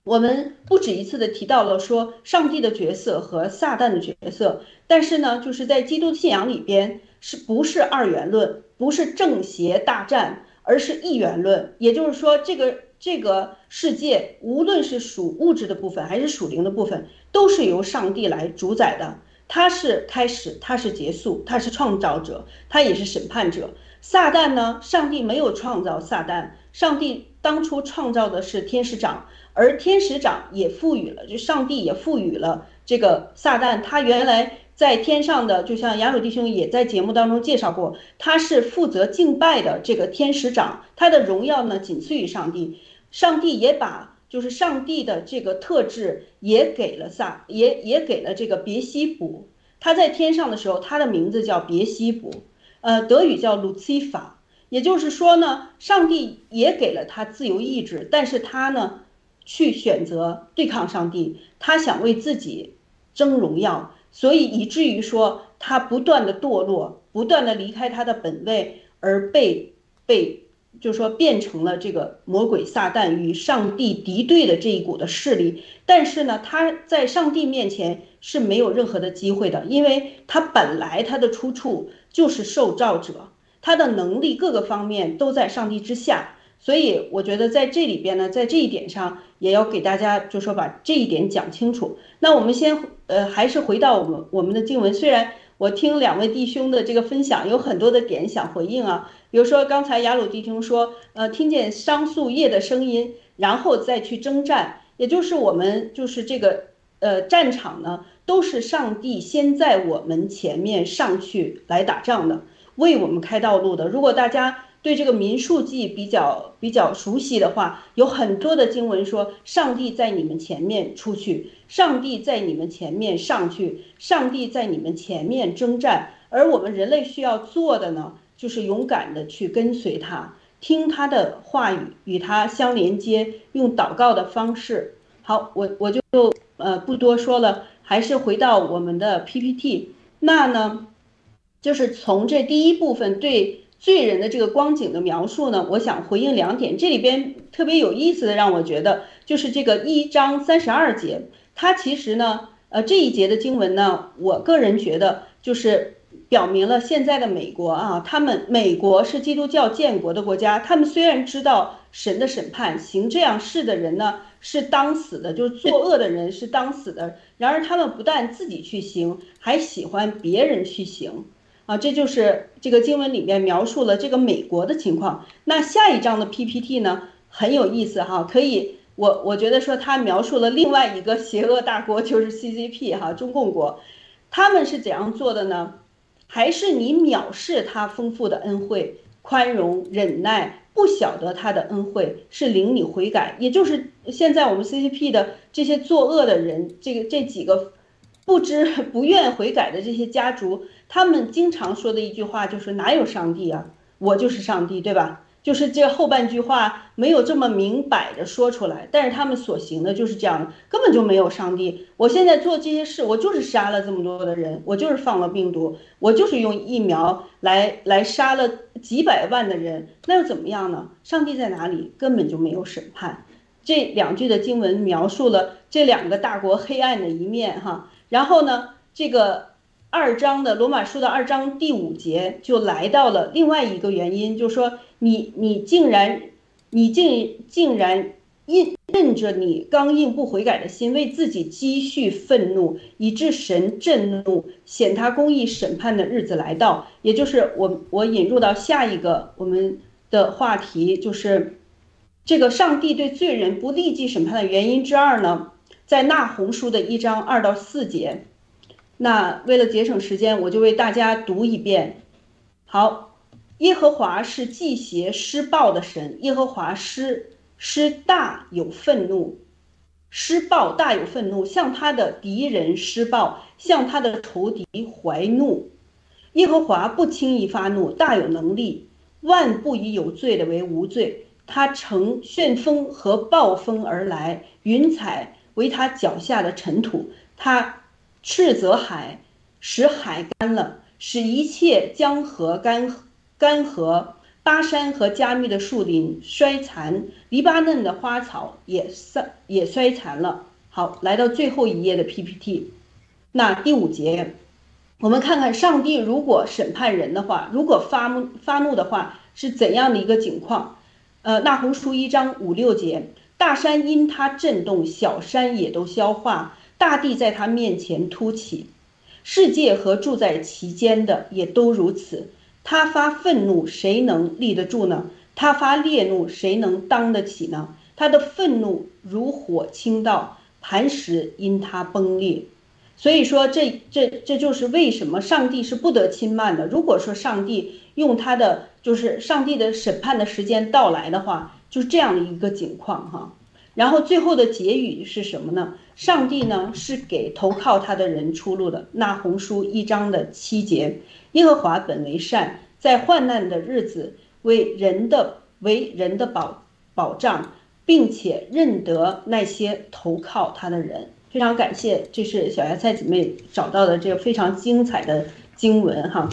S4: 我们不止一次的提到了说上帝的角色和撒旦的角色，但是呢，就是在基督信仰里边，是不是二元论？不是正邪大战，而是一元论。也就是说，这个这个世界，无论是属物质的部分还是属灵的部分，都是由上帝来主宰的。他是开始，他是结束，他是创造者，他也是审判者。撒旦呢？上帝没有创造撒旦，上帝当初创造的是天使长，而天使长也赋予了，就上帝也赋予了这个撒旦。他原来在天上的，就像雅鲁弟兄也在节目当中介绍过，他是负责敬拜的这个天使长，他的荣耀呢仅次于上帝。上帝也把就是上帝的这个特质也给了撒，也也给了这个别西卜。他在天上的时候，他的名字叫别西卜。呃，德语叫 Lucifer，也就是说呢，上帝也给了他自由意志，但是他呢，去选择对抗上帝，他想为自己争荣耀，所以以至于说他不断的堕落，不断的离开他的本位，而被被，就是说变成了这个魔鬼撒旦与上帝敌对的这一股的势力。但是呢，他在上帝面前是没有任何的机会的，因为他本来他的出处。就是受造者，他的能力各个方面都在上帝之下，所以我觉得在这里边呢，在这一点上也要给大家就说把这一点讲清楚。那我们先呃还是回到我们我们的经文，虽然我听两位弟兄的这个分享有很多的点想回应啊，比如说刚才雅鲁弟兄说，呃听见桑树叶的声音，然后再去征战，也就是我们就是这个呃战场呢。都是上帝先在我们前面上去来打仗的，为我们开道路的。如果大家对这个民数记比较比较熟悉的话，有很多的经文说，上帝在你们前面出去，上帝在你们前面上去，上帝在你们前面征战。而我们人类需要做的呢，就是勇敢的去跟随他，听他的话语，与他相连接，用祷告的方式。好，我我就呃不多说了。还是回到我们的 PPT，那呢，就是从这第一部分对罪人的这个光景的描述呢，我想回应两点。这里边特别有意思的，让我觉得就是这个一章三十二节，它其实呢，呃，这一节的经文呢，我个人觉得就是表明了现在的美国啊，他们美国是基督教建国的国家，他们虽然知道神的审判，行这样事的人呢。是当死的，就是作恶的人是当死的。然而他们不但自己去行，还喜欢别人去行，啊，这就是这个经文里面描述了这个美国的情况。那下一章的 PPT 呢，很有意思哈，可以，我我觉得说他描述了另外一个邪恶大国，就是 CCP 哈，中共国，他们是怎样做的呢？还是你藐视他丰富的恩惠、宽容、忍耐？不晓得他的恩惠是领你悔改，也就是现在我们 CCP 的这些作恶的人，这个这几个不知 [LAUGHS] 不愿悔改的这些家族，他们经常说的一句话就是哪有上帝啊？我就是上帝，对吧？就是这后半句话没有这么明摆着说出来，但是他们所行的就是这样，根本就没有上帝。我现在做这些事，我就是杀了这么多的人，我就是放了病毒，我就是用疫苗来来杀了几百万的人，那又怎么样呢？上帝在哪里？根本就没有审判。这两句的经文描述了这两个大国黑暗的一面，哈。然后呢，这个。二章的罗马书的二章第五节就来到了另外一个原因，就是说你你竟然你竟竟然印认着你刚硬不悔改的心，为自己积蓄愤怒，以致神震怒，显他公义审判的日子来到。也就是我我引入到下一个我们的话题，就是这个上帝对罪人不立即审判的原因之二呢，在那红书的一章二到四节。那为了节省时间，我就为大家读一遍。好，耶和华是祭邪施暴的神，耶和华施施大有愤怒，施暴大有愤怒，向他的敌人施暴，向他的仇敌怀怒。耶和华不轻易发怒，大有能力，万不以有罪的为无罪。他乘旋风和暴风而来，云彩为他脚下的尘土。他。斥责海，使海干了，使一切江河干干涸。巴山和加密的树林衰残，黎巴嫩的花草也衰也衰残了。好，来到最后一页的 PPT，那第五节，我们看看上帝如果审判人的话，如果发怒发怒的话是怎样的一个情况？呃，那红书一章五六节，大山因他震动，小山也都消化，大地在他面前凸起，世界和住在其间的也都如此。他发愤怒，谁能立得住呢？他发烈怒，谁能当得起呢？他的愤怒如火倾倒，磐石因他崩裂。所以说，这这这就是为什么上帝是不得轻慢的。如果说上帝用他的，就是上帝的审判的时间到来的话，就是这样的一个景况哈。然后最后的结语是什么呢？上帝呢是给投靠他的人出路的。那红书一章的七节，耶和华本为善，在患难的日子为人的为人的保保障，并且认得那些投靠他的人。非常感谢，这是小芽菜姊妹找到的这个非常精彩的经文哈，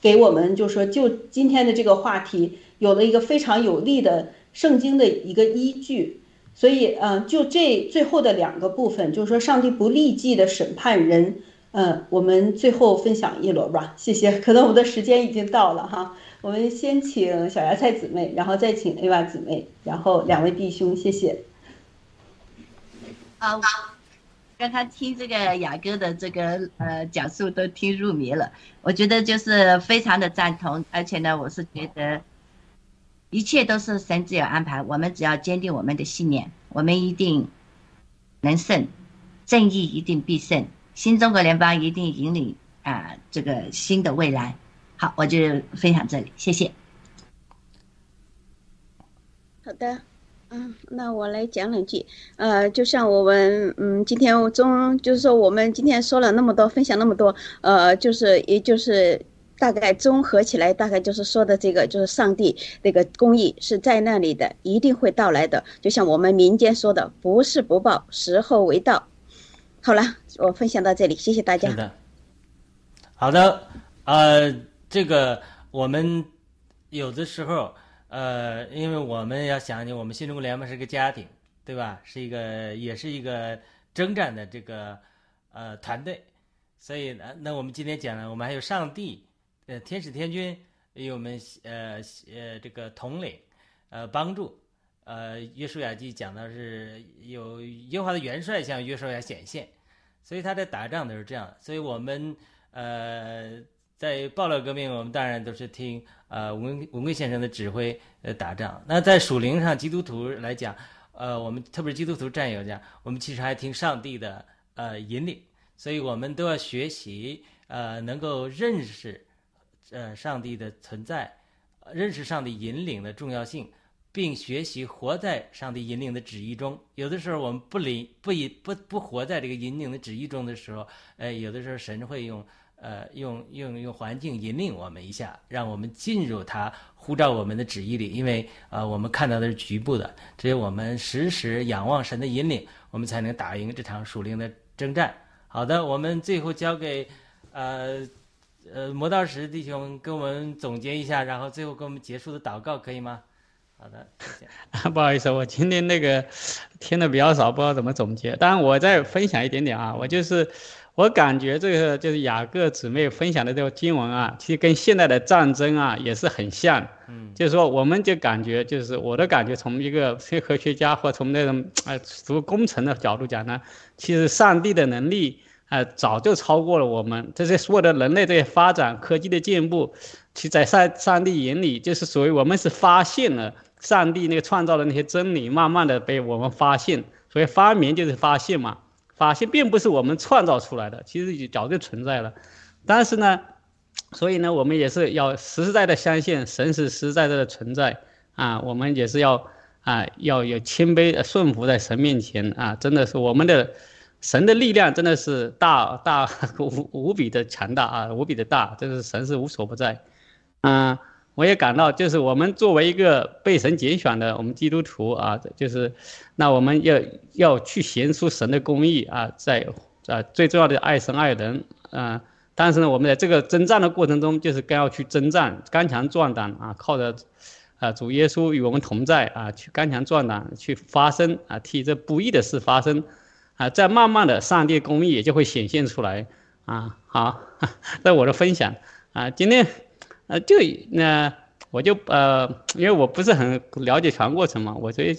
S4: 给我们就说就今天的这个话题有了一个非常有力的圣经的一个依据，所以嗯，就这最后的两个部分，就是说上帝不立即的审判人，嗯，我们最后分享一轮吧，谢谢。可能我们的时间已经到了哈，我们先请小芽菜姊妹，然后再请 A 娃姊妹，然后两位弟兄，谢谢。
S6: 好。刚刚听这个雅哥的这个呃讲述都听入迷了，我觉得就是非常的赞同，而且呢，我是觉得一切都是神自有安排，我们只要坚定我们的信念，我们一定能胜，正义一定必胜，新中国联邦一定引领啊这个新的未来。好，我就分享这里，谢谢。
S5: 好的。嗯，那我来讲两句。呃，就像我们，嗯，今天中就是说，我们今天说了那么多，分享那么多，呃，就是也就是大概综合起来，大概就是说的这个，就是上帝那个公义是在那里的，一定会到来的。就像我们民间说的，不是不报，时候未到。好了，我分享到这里，谢谢大家。
S3: 是的，好的，呃，这个我们有的时候。呃，因为我们要想起我们新中国联盟是个家庭，对吧？是一个，也是一个征战的这个呃团队，所以呢，那我们今天讲了，我们还有上帝，呃，天使天君，有我们呃呃这个统领，呃帮助，呃约书亚记讲的是有耶和华的元帅向约书亚显现，所以他在打仗都是这样，所以我们呃。在暴乱革命，我们当然都是听呃文文贵先生的指挥呃打仗。那在属灵上，基督徒来讲，呃，我们特别是基督徒战友讲，我们其实还听上帝的呃引领，所以我们都要学习呃能够认识呃上帝的存在，认识上帝引领的重要性，并学习活在上帝引领的旨意中。有的时候我们不领不以不不活在这个引领的旨意中的时候，呃，有的时候神会用。呃，用用用环境引领我们一下，让我们进入他呼召我们的旨意里。因为呃，我们看到的是局部的，只有我们时时仰望神的引领，我们才能打赢这场属灵的征战。好的，我们最后交给呃呃磨道石弟兄跟我们总结一下，然后最后跟我们结束的祷告，可以吗？好的，谢谢。[LAUGHS]
S7: 不好意思，我今天那个听的比较少，不知道怎么总结。当然，我再分享一点点啊，我就是。我感觉这个就是雅各姊妹分享的这个经文啊，其实跟现在的战争啊也是很像。嗯，就是说，我们就感觉，就是我的感觉，从一个科学家或从那种呃读工程的角度讲呢，其实上帝的能力啊早就超过了我们这些所有的人类这些发展科技的进步，其在上上帝眼里就是属于我们是发现了上帝那个创造的那些真理，慢慢的被我们发现，所以发明就是发现嘛。发现并不是我们创造出来的，其实早就存在了。但是呢，所以呢，我们也是要实实在在相信神是实实在在的存在啊。我们也是要啊，要有谦卑顺服在神面前啊。真的是我们的神的力量真的是大 [LAUGHS] 大无无比的强大啊，无比的大，这是神是无所不在。嗯。我也感到，就是我们作为一个被神拣选的我们基督徒啊，就是，那我们要要去显出神的公义啊，在啊最重要的爱神爱人啊。但是呢，我们在这个征战的过程中，就是更要去征战，刚强壮胆啊，靠着啊主耶稣与我们同在啊，去刚强壮胆去发声啊，替这不义的事发生啊，再慢慢的上帝公义也就会显现出来啊，好，这我的分享啊，今天呃就那我就呃，因为我不是很了解全过程嘛，我所以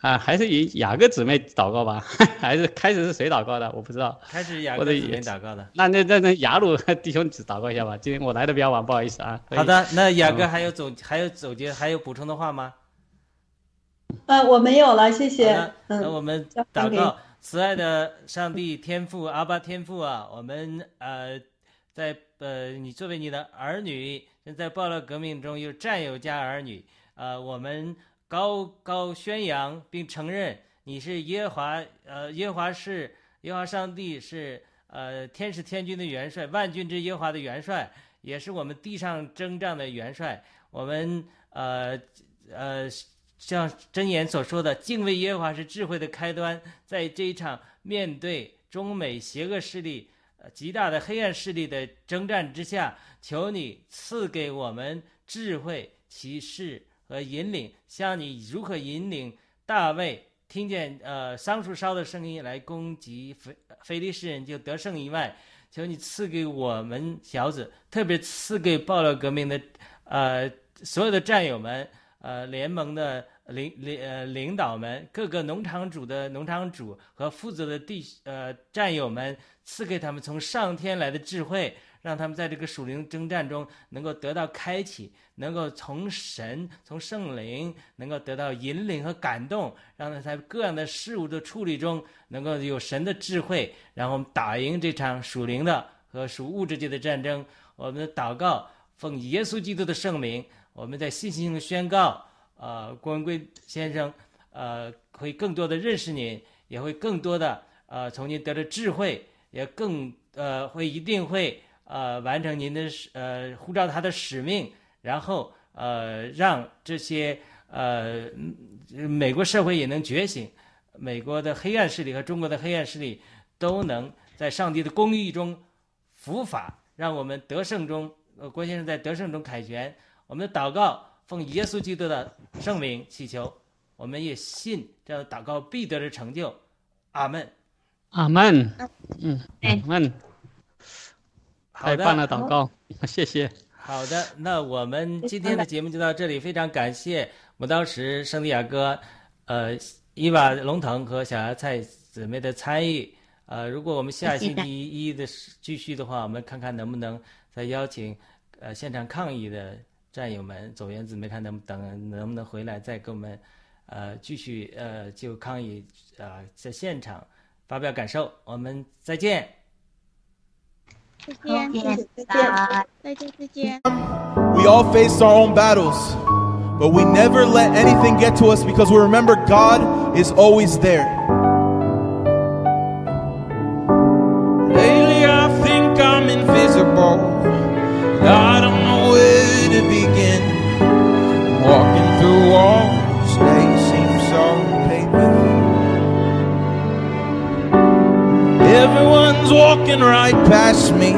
S7: 啊还是以雅各姊妹祷告吧，[LAUGHS] 还是开始是谁祷告的，我不知道。
S3: 开始雅各姊妹祷告的。
S7: 那那那那雅鲁弟兄只祷告一下吧，今天我来的比较晚，不好意思啊。
S3: 好的，那雅各
S7: 嗯
S3: 还有总还有总结还有补充的话吗？
S4: 呃，我没有了，谢谢
S3: 的。，那
S4: 嗯，
S3: 我们祷告，慈爱的上帝天父阿巴天父啊，我们呃在呃你作为你的儿女，在暴乱革命中有战友加儿女，呃，我们高高宣扬并承认你是耶华呃耶华是耶华上帝是呃天使天军的元帅，万军之耶华的元帅，也是我们地上征战的元帅。我们呃呃像箴言所说的，敬畏耶和华是智慧的开端。在这一场面对中美邪恶势力、呃极大的黑暗势力的征战之下，求你赐给我们智慧、启示和引领，像你如何引领大卫听见呃桑树梢的声音来攻击非非利士人就得胜以外，求你赐给我们小子，特别赐给暴乱革命的呃所有的战友们。呃联盟的领领呃领导们，各个农场主的农场主和负责的弟呃战友们，赐给他们从上天来的智慧，让他们在这个属灵征战中能够得到开启，能够从神从圣灵能够得到引领和感动，让他在各样的事物的处理中能够有神的智慧，然后我们打赢这场属灵的和属物质界的战争。我们的祷告奉耶稣基督的圣名。我们在信心中宣告，呃，郭文贵先生，呃，会更多的认识您，也会更多的呃从您得到智慧，也更呃会一定会呃完成您的使呃呼召他的使命，然后呃让这些呃美国社会也能觉醒，美国的黑暗势力和中国的黑暗势力都能在上帝的公义中伏法，让我们得胜中，呃，郭先生在得胜中凯旋。我们的祷告奉耶稣基督的圣名祈求，我们也信这样祷告必得的成就。阿门。
S7: 阿门，嗯，
S6: 哎
S7: 阿门，
S3: 好的，
S7: 太棒了，祷告，[LAUGHS] 谢谢。
S3: 好的，那我们今天的节目就到这里，非常感谢磨刀石、圣地亚哥、呃伊娃龙腾和小芽菜姊妹的参与。呃，如果我们下星期一的继续的话，我们看看能不能再邀请呃现场抗议的战友们、走原子没，看能等能不能回来再跟我们呃继续呃就抗议啊、在现场发表感受。我们再见。
S5: 再见，
S6: 见
S5: 再见，再见，再见。
S8: We all face our own battles, but we never let anything get to us because we remember God is always there.
S1: walking right past me.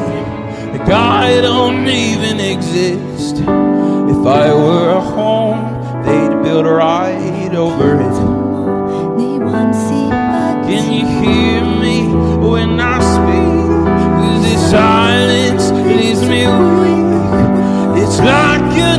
S1: Like I don't even exist. If I were a home, they'd build right over it. Can you hear me when I speak? Cause this silence leaves me weak. It's like
S9: a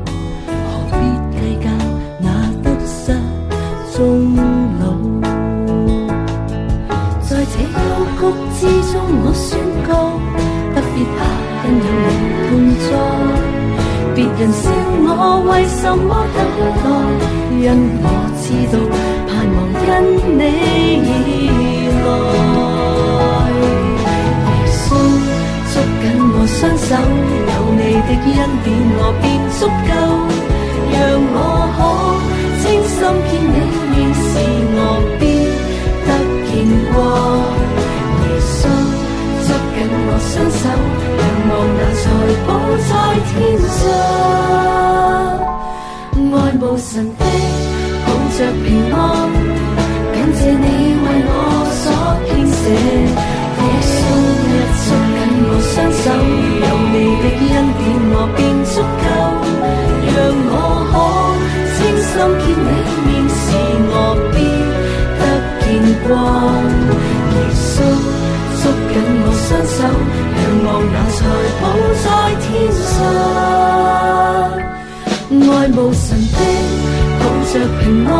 S2: 人笑我為什麼等待，因我知道盼望因你而來。耶穌捉緊我雙手，有你的恩典我便足夠，讓我可清心見你面時，我必得见光。耶穌捉緊我雙手，仰望那財寶在天上，愛慕神的抱着平安，感謝你為我所編寫。耶穌一捉緊我雙手，有你的恩典我便足夠，讓我可清心見你面時，我必得見光。耶稣紧我双手，仰望那财宝在天上，爱慕神的抱着平安，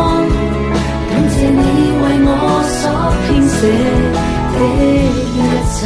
S2: 感谢你为我所编写的一切。